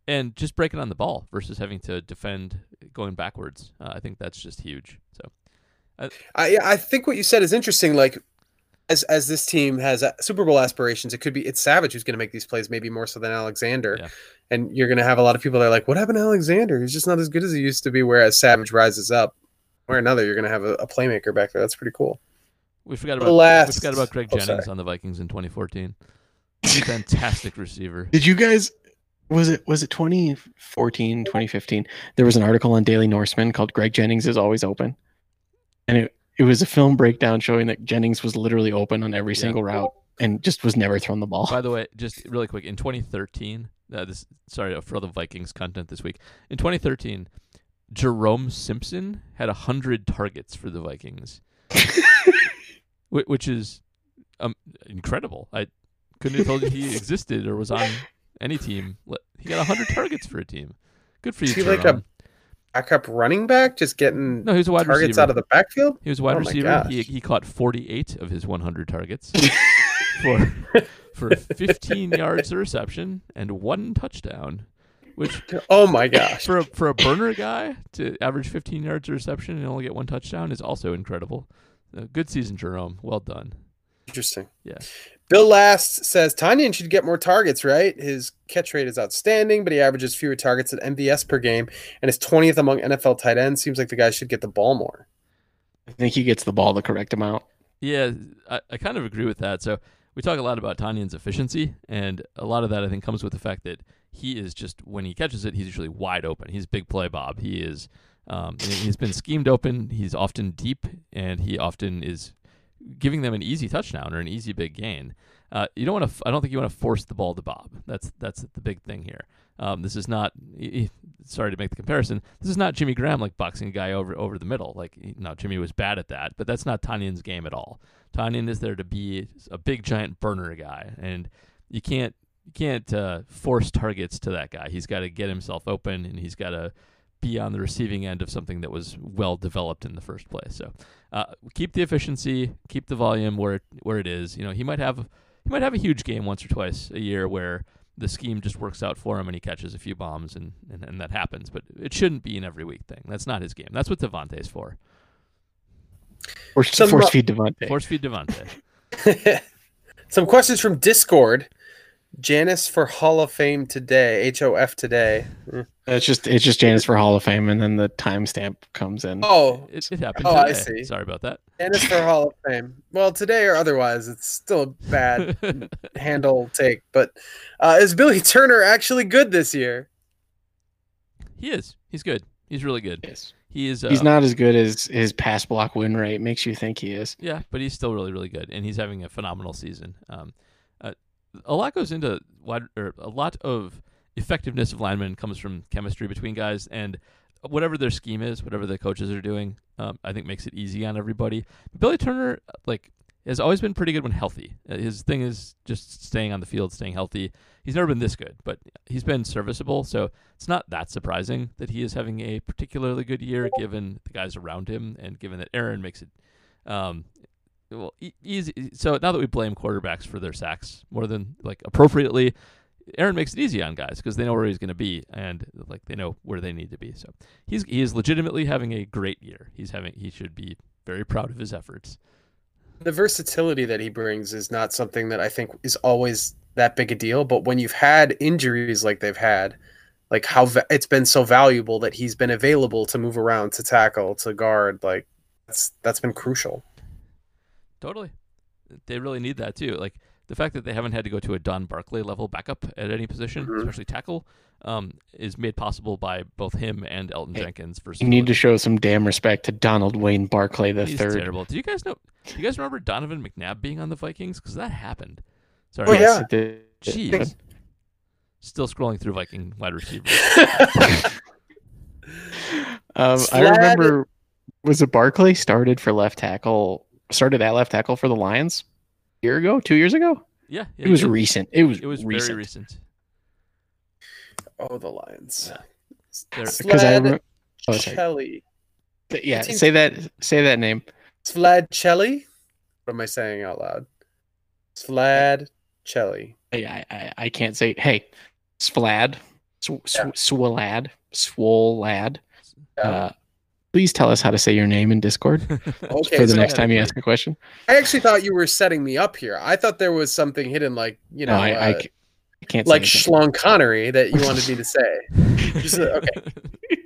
and just breaking on the ball versus having to defend going backwards. Uh, I think that's just huge. So I yeah, I think what you said is interesting. Like, as as this team has uh, Super Bowl aspirations, it could be it's Savage who's going to make these plays, maybe more so than Alexander. Yeah. And you're going to have a lot of people that are like, "What happened to Alexander? He's just not as good as he used to be." Whereas Savage rises up, or another, you're going to have a, a playmaker back there. That's pretty cool. We forgot about we forgot about Greg oh, Jennings sorry. on the Vikings in 2014. Fantastic receiver. Did you guys was it was it 2014 2015 there was an article on Daily Norseman called Greg Jennings is always open. And it it was a film breakdown showing that Jennings was literally open on every Yeah. single route and just was never thrown the ball. By the way, just really quick, in 2013, uh, this sorry for all the Vikings content this week. In 2013, Jerome Simpson had hundred targets for the Vikings, which is um, incredible. I couldn't have told you he existed or was on any team. He got hundred targets for a team. Good for you, Is he like Jerome. Backup running back, just getting no, he was a wide targets receiver. out of the backfield. He was a wide Oh receiver. He, he caught 48 of his 100 targets for for 15 yards of reception and one touchdown, which Oh my gosh! for a, for a burner guy to average 15 yards of reception and only get one touchdown is also incredible. Uh, good season, Jerome. Well done. Interesting. Yeah. Bill Last says Tonyan should get more targets, right? His catch rate is outstanding, but he averages fewer targets at MVS per game and is 20th among NFL tight ends. Seems like the guy should get the ball more. I think he gets the ball the correct amount. Yeah, I, I kind of agree with that. So we talk a lot about Tonyan's efficiency, and a lot of that I think comes with the fact that he is just when he catches it, he's usually wide open. He's big play Bob. He is. Um, he's been schemed open. He's often deep, and he often is giving them an easy touchdown or an easy big gain. Uh, you don't want to. I don't think you want to force the ball to Bob. That's that's the big thing here. Um, this is not. Sorry to make the comparison. This is not Jimmy Graham like boxing a guy over over the middle. Like no, Jimmy was bad at that, but that's not Tonyan's game at all. Tanyan is there to be a big giant burner guy, and you can't you can't uh, force targets to that guy. He's got to get himself open, and he's got to be on the receiving end of something that was well developed in the first place. So uh, keep the efficiency, keep the volume where it, where it is. You know, he might have he might have a huge game once or twice a year where the scheme just works out for him and he catches a few bombs and, and, and that happens. But it shouldn't be an every week thing. That's not his game. That's what Davante's for. Force, Some- force feed Davante. Force feed Devontae. Some questions from Discord. Janice for Hall of Fame today. H O F today. Mm. It's just it's just Janice for Hall of Fame, and then the timestamp comes in. Oh, It, it happened Oh, I see. Sorry about that. Janice for Hall of Fame. Well, today or otherwise, it's still a bad handle take. But uh, is Billy Turner actually good this year? he is. He's good. He's really good. Yes. He is. Uh, He's not as good as his pass block win rate makes you think he is. Yeah, but he's still really, really good, and he's having a phenomenal season. Um, uh, a lot goes into wide, or a lot of effectiveness of linemen comes from chemistry between guys, and whatever their scheme is, whatever the coaches are doing, um, I think makes it easy on everybody. Billy Turner, like, has always been pretty good when healthy. Uh, His thing is just staying on the field, staying healthy. He's never been this good, but he's been serviceable, so it's not that surprising that he is having a particularly good year, given the guys around him, and given that Aaron makes it um, well, easy. So now that we blame quarterbacks for their sacks more than like appropriately, Aaron makes it easy on guys because they know where he's going to be and like they know where they need to be. So he's he is legitimately having a great year. He's having he should be very proud of his efforts. The versatility that he brings is not something that I think is always that big a deal. But when you've had injuries like they've had, like how va- it's been so valuable that he's been available to move around, to tackle, to guard, like that's that's been crucial. Totally, they really need that too. Like the fact that they haven't had to go to a Don Barclay level backup at any position, Mhm. especially tackle, um, is made possible by both him and Elgton Hey, Jenkins. Versus You need to show some damn respect to Donald Wayne Barclay the He's third. terrible. Do you guys know? Do you guys remember Donovan McNabb being on the Vikings? Because that happened. Sorry, Oh, Yes, yeah. it did. Jeez. Still scrolling through Viking wide receivers. Um, I remember was it Barclay started for left tackle started at left tackle for the Lions a year ago, two years ago? Yeah, yeah It was he did. recent. It was It was recent. very recent. oh, the Lions. They're- Because I remember, oh, sorry. Chelly. yeah, team- say that say that name. Vlad Chelly. What am I saying out loud? Vlad Chelly. I, I, I can't say. Hey, Svlad, Sw- Sw- Yeah. Swalad, Swolad. Yeah. Uh, please tell us how to say your name in Discord Okay, for the so- next time you ask a question. I actually thought you were setting me up here. I thought there was something hidden, like you know, no, I, I uh, c- I can't. like say. Schlong Connery that you wanted me to say. Just, uh, okay.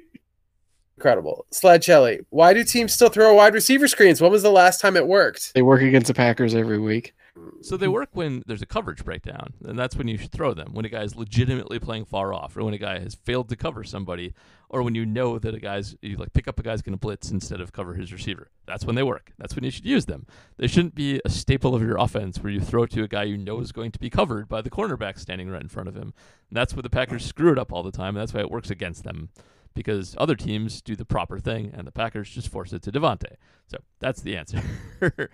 Incredible. Slad Chelly. Why do teams still throw wide receiver screens? When was the last time it worked? They work against the Packers every week. So they work when there's a coverage breakdown, and that's when you should throw them. When a guy is legitimately playing far off, or when a guy has failed to cover somebody, or when you know that a guy's you like pick up a guy's going to blitz instead of cover his receiver. That's when they work. That's when you should use them. They shouldn't be a staple of your offense where you throw to a guy you know is going to be covered by the cornerback standing right in front of him. And that's where the Packers screw it up all the time, and that's why it works against them. Because other teams do the proper thing, and the Packers just force it to Davante. So that's the answer.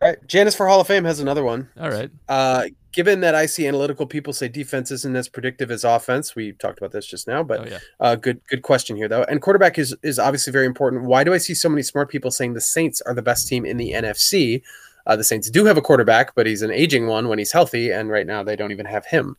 All right. Janice for Hall of Fame has another one. all right. Uh, given that I see analytical people say defense isn't as predictive as offense, we talked about this just now, but Oh yeah. uh, good good question here though. And quarterback is is obviously very important. Why do I see so many smart people saying the Saints are the best team in the NFC? Uh, the Saints do have a quarterback, but he's an aging one when he's healthy, and right now they don't even have him.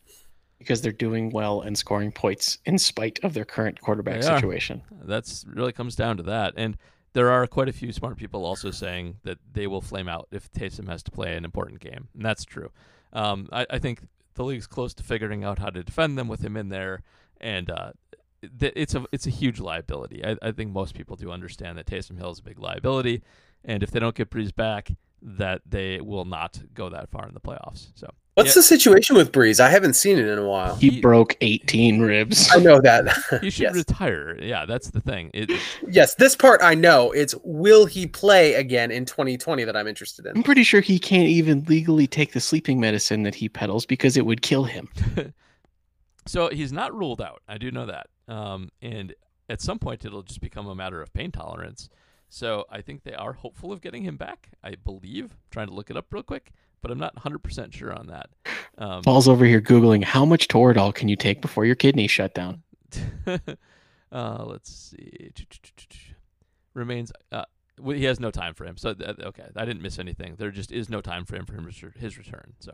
because they're doing well and scoring points in spite of their current quarterback They are. situation. That's really comes down to that. And there are quite a few smart people also saying that they will flame out if Taysom has to play an important game, and that's true. Um, I, I think the league's close to figuring out how to defend them with him in there, and uh, th- it's a it's a huge liability. I, I think most people do understand that Taysom Hill is a big liability, and if they don't get Brees back, that they will not go that far in the playoffs. So What's Yeah. the situation with Brees? I haven't seen it in a while. He He- broke 18 ribs. I know that. he should yes. retire. Yeah, that's the thing. It, yes, this part I know. It's will he play again in 2020 that I'm interested in. I'm pretty sure he can't even legally take the sleeping medicine that he peddles because it would kill him. So he's not ruled out. I do know that. Um, and at some point, it'll just become a matter of pain tolerance. So I think they are hopeful of getting him back. I believe. trying to look it up real quick, but I'm not 100% sure on that. Um, Paul's over here Googling how much Toradol can you take before your kidneys shut down? uh, let's see. Remains. Uh, well, he has no time frame. So th- okay, I didn't miss anything. There just is no time frame for him his return. So,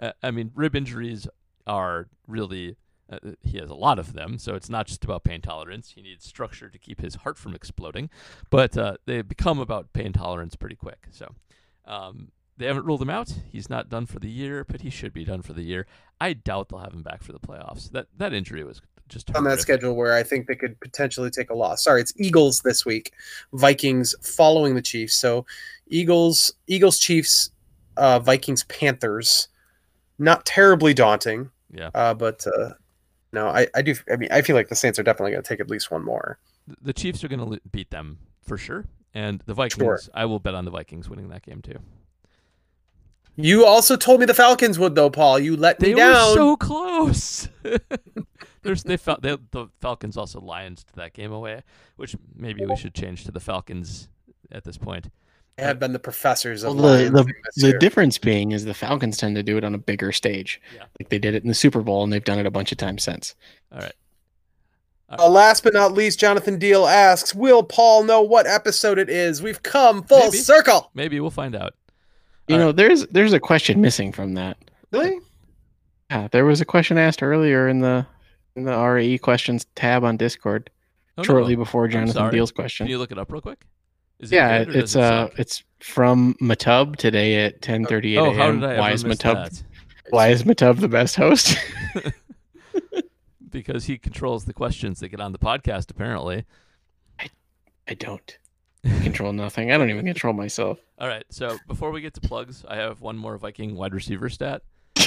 uh, I mean, rib injuries are really. Uh, he has a lot of them, so it's not just about pain tolerance. He needs structure to keep his heart from exploding, but uh, they become about pain tolerance pretty quick. So, um, they haven't ruled him out. He's not done for the year, but he should be done for the year. I doubt they'll have him back for the playoffs. That that injury was just on that schedule where I think they could potentially take a loss. Sorry, it's Eagles this week, Vikings following the Chiefs. So Eagles, Eagles, Chiefs, uh, Vikings, Panthers. Not terribly daunting, Yeah. uh, but uh, no, I, I do. I mean, I feel like the Saints are definitely going to take at least one more. the Chiefs are going to beat them for sure, and the Vikings. I will bet on the Vikings winning that game too. You also told me the Falcons would, though, Paul. You let They me down. were so close. There's they, felt they the Falcons also lions to that game away, which maybe we should change to the Falcons at this point. They have been the professors of Well, the Lions the, this the difference being is the Falcons tend to do it on a bigger stage. Yeah. Like they did it in the Super Bowl and they've done it a bunch of times since. All right. Uh, last but not least, Jonathan Deal asks, "Will Paul know what episode it is?" We've come full Maybe. circle. Maybe we'll find out. You All know, there's there's a question missing from that. Really? Yeah, there was a question asked earlier in the in the RAE questions tab on Discord Oh, no. shortly before Jonathan Deal's question. Can you look it up real quick? Is it yeah, it's it uh suck? it's from Matub today at 10:38 Oh, how a.m. did I Why is miss Matub that? Why is Matub the best host? Because he controls the questions that get on the podcast. Apparently, I, I don't. Control nothing. I don't even control myself. All right. So before we get to plugs, I have one more Viking wide receiver stat.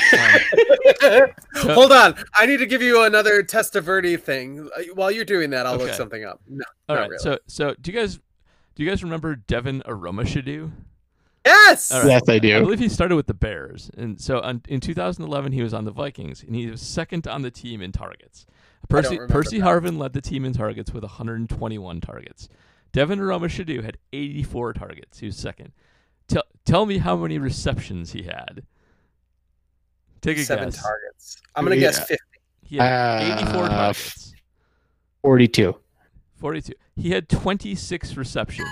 Um, Hold on, I need to give you another Testaverde thing. Uh, While you're doing that, I'll look something up. No, all not right. really. So so do you guys do you guys remember Devin Aromashodu? yes, All right. Yes, I do. I believe he started with the Bears, and so on, in 2011 he was on the Vikings, and he was second on the team in targets. Percy Percy that. Harvin led the team in targets with 121 targets. Devin Aromashodu had 84 targets. He was second. Tell tell me how many receptions he had. Take a seven guess. targets. I'm gonna guess fifty. He had 84 Uh, targets. 42. 42. He had 26 receptions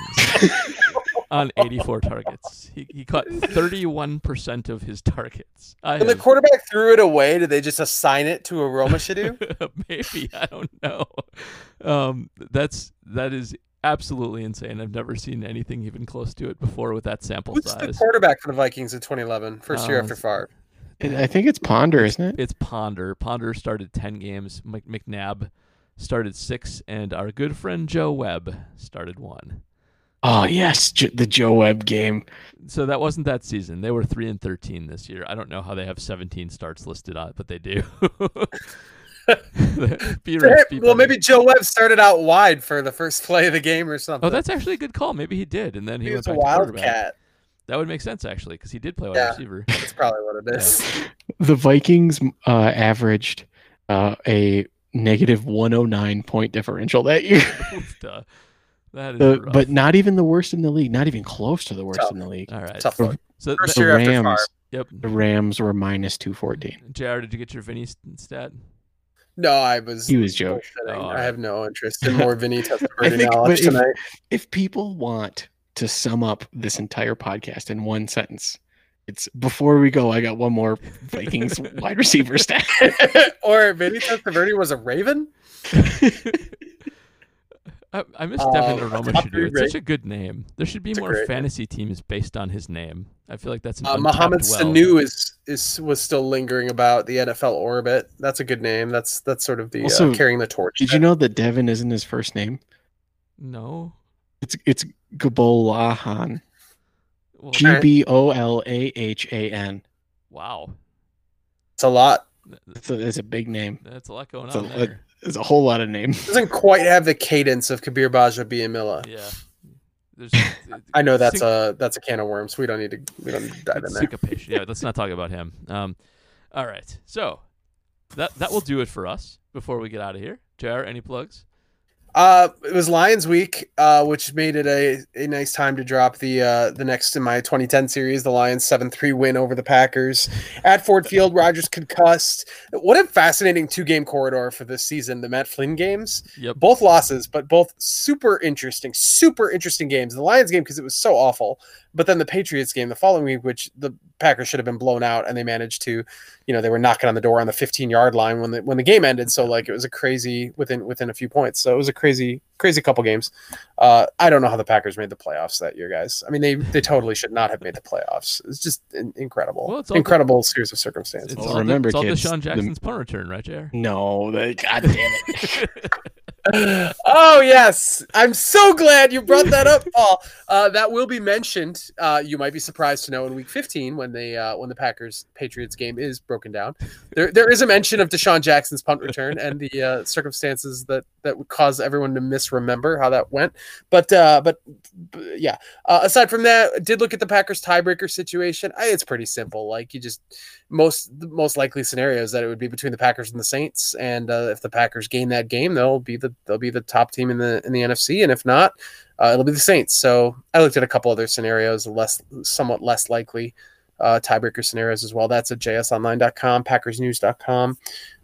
on 84 targets. He, he caught 31% of his targets. I When the quarterback threw it away, did they just assign it to Aroma Shadu? Maybe I don't know. Um, that's that is absolutely insane. I've never seen anything even close to it before with that sample size. Who's the quarterback for the Vikings in 2011? First year Uh, after Favre. I think it's Ponder, isn't it? It's Ponder. Ponder started 10 games. Mc- McNabb started six, and our good friend Joe Webb started one. Oh, yes. The Joe Webb game. So that wasn't that season. They were three and thirteen this year. I don't know how they have seventeen starts listed on it, but they do. Be rich, be well, maybe Joe Webb started out wide for the first play of the game or something. Oh, that's actually a good call. Maybe he did, and then he, he went was a back to quarterback. wildcat. That would make sense actually, because he did play wide Yeah. receiver. That's probably what it is. The Vikings uh, averaged uh, a negative 109 point differential that year. Duh. That is The, rough. but not even the worst in the league. Not even close to the worst Tough. in the league. all right. Tough look. So First The year after Favre. Rams, yep. the Rams were minus 214. Jr. Did you get your Vinny st- stat? No, I was. He was joking. Oh, all I have no interest in more Vinny Testaverde think- knowledge if- tonight. If people want to sum up this entire podcast in one sentence, it's before we go, I got one more Vikings wide receiver stat. or Vinny Testaverde was a Raven. I, I miss Uh, Devin Aroma top should three It's such a good name. There should be It's more great name. fantasy teams based on his name. I feel like that's an Uh, untapped Mohamed well. Sanu is is was still lingering about the NFL orbit. That's a good name. That's that's sort of the Also, uh, carrying the torch. Did you know that Devin isn't his first name? No. It's it's Gbolahan. Well, G B O L A H A N. wow. It's a lot. It's a, it's a big name. That's a lot going It's on it- there. It's a whole lot of names. doesn't quite have the cadence of Kabeer Gbaja-Biamila. Yeah. There's, I know that's sync- a that's a can of worms. We don't need to we don't need to dive in there. syncopation. Yeah, let's not talk about him. Um, all right. So that that will do it for us before we get out of here. JR, any plugs? Uh, it was Lions week, uh, which made it a, a nice time to drop the uh, the next in my 2010 series, the Lions 7-3 win over the Packers at Ford Field. Rodgers concussed. What a fascinating two game corridor for this season. The Matt Flynn games, Yep. both losses, but both super interesting, super interesting games. The Lions game because it was so awful, but then the Patriots game the following week, which the Packers should have been blown out, and they managed to, you know, they were knocking on the door on the 15 yard line when the when the game ended. So like it was a crazy within within a few points. So it was a crazy crazy couple games. Uh, I don't know how the Packers made the playoffs that year, guys. I mean, they they totally should not have made the playoffs. It's just in, incredible, Well, it's all the- incredible series of circumstances. It's Well, all, remember, the, it's all kids, DeSean the- Jackson's punt return, right, JR? No, the, God damn it. oh yes, I'm so glad you brought that up, Paul. Uh, that will be mentioned. Uh, you might be surprised to know in Week 15 when they uh, when the Packers Patriots game is broken down. There there is a mention of DeSean Jackson's punt return and the uh, circumstances that that would cause everyone to misremember how that went. But uh, but, yeah, uh, aside from that, I did look at the Packers tiebreaker situation. I, it's pretty simple. Like you just most most likely scenarios that it would be between the Packers and the Saints, and uh, if the Packers gain that game, they'll be the they'll be the top team in the in the NFC, and if not, uh, it'll be the Saints. So I looked at a couple other scenarios, less somewhat less likely uh, tiebreaker scenarios as well. That's at jsonline.com, packersnews.com,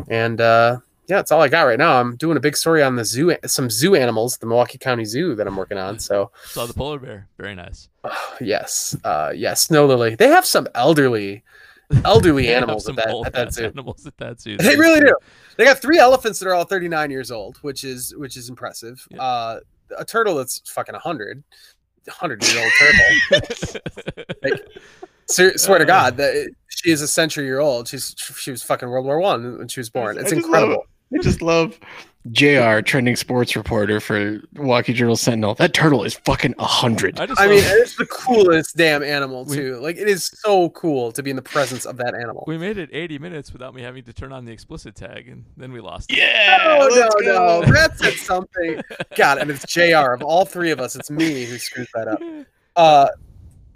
and uh, yeah, that's all I got right now. I'm doing a big story on the zoo, some zoo animals, the Milwaukee County Zoo that I'm working on. So Saw the polar bear. Very nice. yes, uh, yes, snow lily. They have some elderly elderly animals at that at that zoo. Animals at that zoo. They really do. They got three elephants that are all 39 years old, which is which is impressive. Yeah. Uh, a turtle that's fucking 100, 100 year old turtle. Swear, swear to Uh. God that it- she is a century year old. She's she was fucking World War One when she was born. It's incredible. Love- I just love JR, trending sports reporter for Milwaukee Journal Sentinel. That turtle is fucking a hundred. I I love- mean, it's the coolest damn animal We- too. Like it is so cool to be in the presence of that animal. we made it 80 minutes without me having to turn on the explicit tag, and then we lost. it. Yeah, No, no, let's go. no. That said something. God, and it's Jr. Of all three of us, it's me who screwed that up. Uh,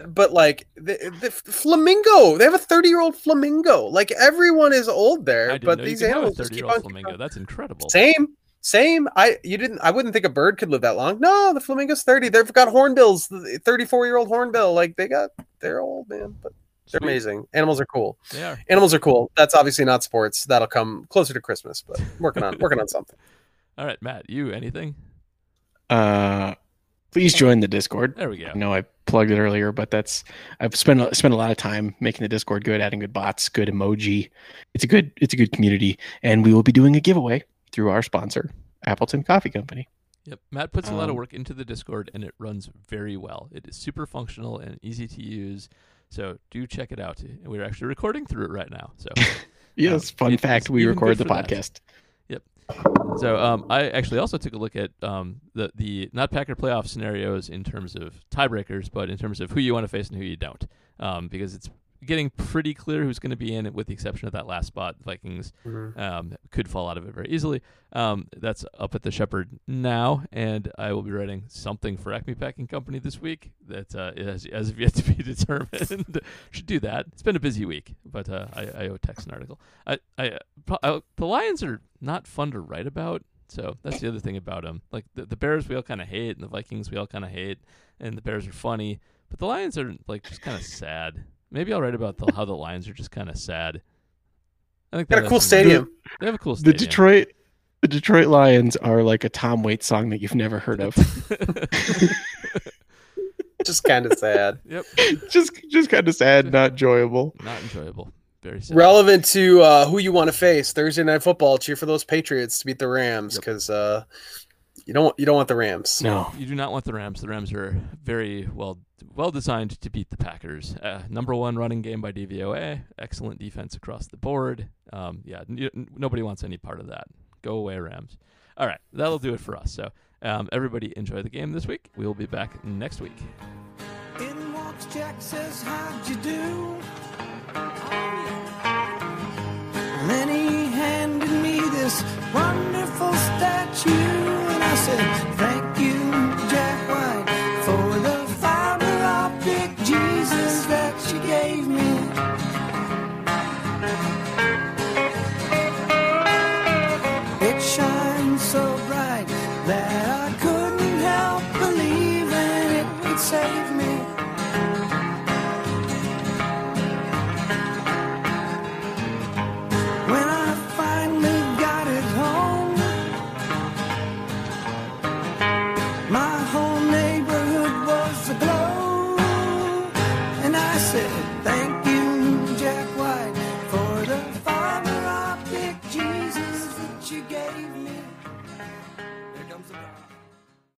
but like the, the flamingo, they have a thirty-year-old flamingo. Like everyone is old I there, didn't but know you these could have a animals just 30 keep year on. old flamingo. That's incredible. Same, same. I you didn't. I wouldn't think a bird could live that long. No, the flamingo's thirty. They've got hornbills. Thirty-four-year-old hornbill. Like they got. They're old, man, but they're Sweet. amazing. Animals are cool. They are. Animals are cool. That's obviously not sports. That'll come closer to Christmas, but working on working on something. All right, Matt, you anything? Uh, please join the Discord. There we go. I know I plugged it earlier, but that's I've spent a- spent a lot of time making the Discord good, adding good bots, good emoji. It's a good it's a good community, and we will be doing a giveaway through our sponsor, Appleton Coffee Company. Yep. Matt puts a lot of Um, work into the Discord and it runs very well. It is super functional and easy to use. So do check it out. We're actually recording through it right now. So Yes, fun fact: we record the podcast. that. So um, I actually also took a look at um, the the not Packer playoff scenarios in terms of tiebreakers, but in terms of who you want to face and who you don't, um, because it's getting pretty clear who's going to be in it, with the exception of that last spot. Vikings um, could fall out of it very easily. Um, that's up at the Shepherd now, and I will be writing something for Acme Packing Company this week that uh, is as of yet to be determined. Should do that. It's been a busy week, but uh, I, I owe Tex an article. I, I, uh, I, the Lions are not fun to write about. So that's the other thing about them. Like the, the Bears, we all kind of hate, and the Vikings, we all kind of hate, and the Bears are funny, but the Lions are like just kind of sad. Maybe I'll write about the, how the Lions are just kind of sad. I think Got that a cool has some- stadium. They have a cool stadium. The. Detroit the Detroit Lions are like a Tom Waits song that you've never heard of. Just kind of sad. yep. just just kind of sad, not enjoyable. Not enjoyable. Very sad. Relevant to uh, who you want to face Thursday night football. Cheer for those Patriots to beat the Rams Yep. because uh, you don't you don't want the Rams. No, you do not want the Rams. The Rams are very well well designed to beat the Packers. Uh, number one running game by DVOA. Excellent defense across the board. Um, yeah, n- nobody wants any part of that. Go away, Rams. All right, that'll do it for us. So um, everybody enjoy the game this week. We will be back next week. In walks Jack says, "How'd you do?" Lenny handed me this wonderful statue say thank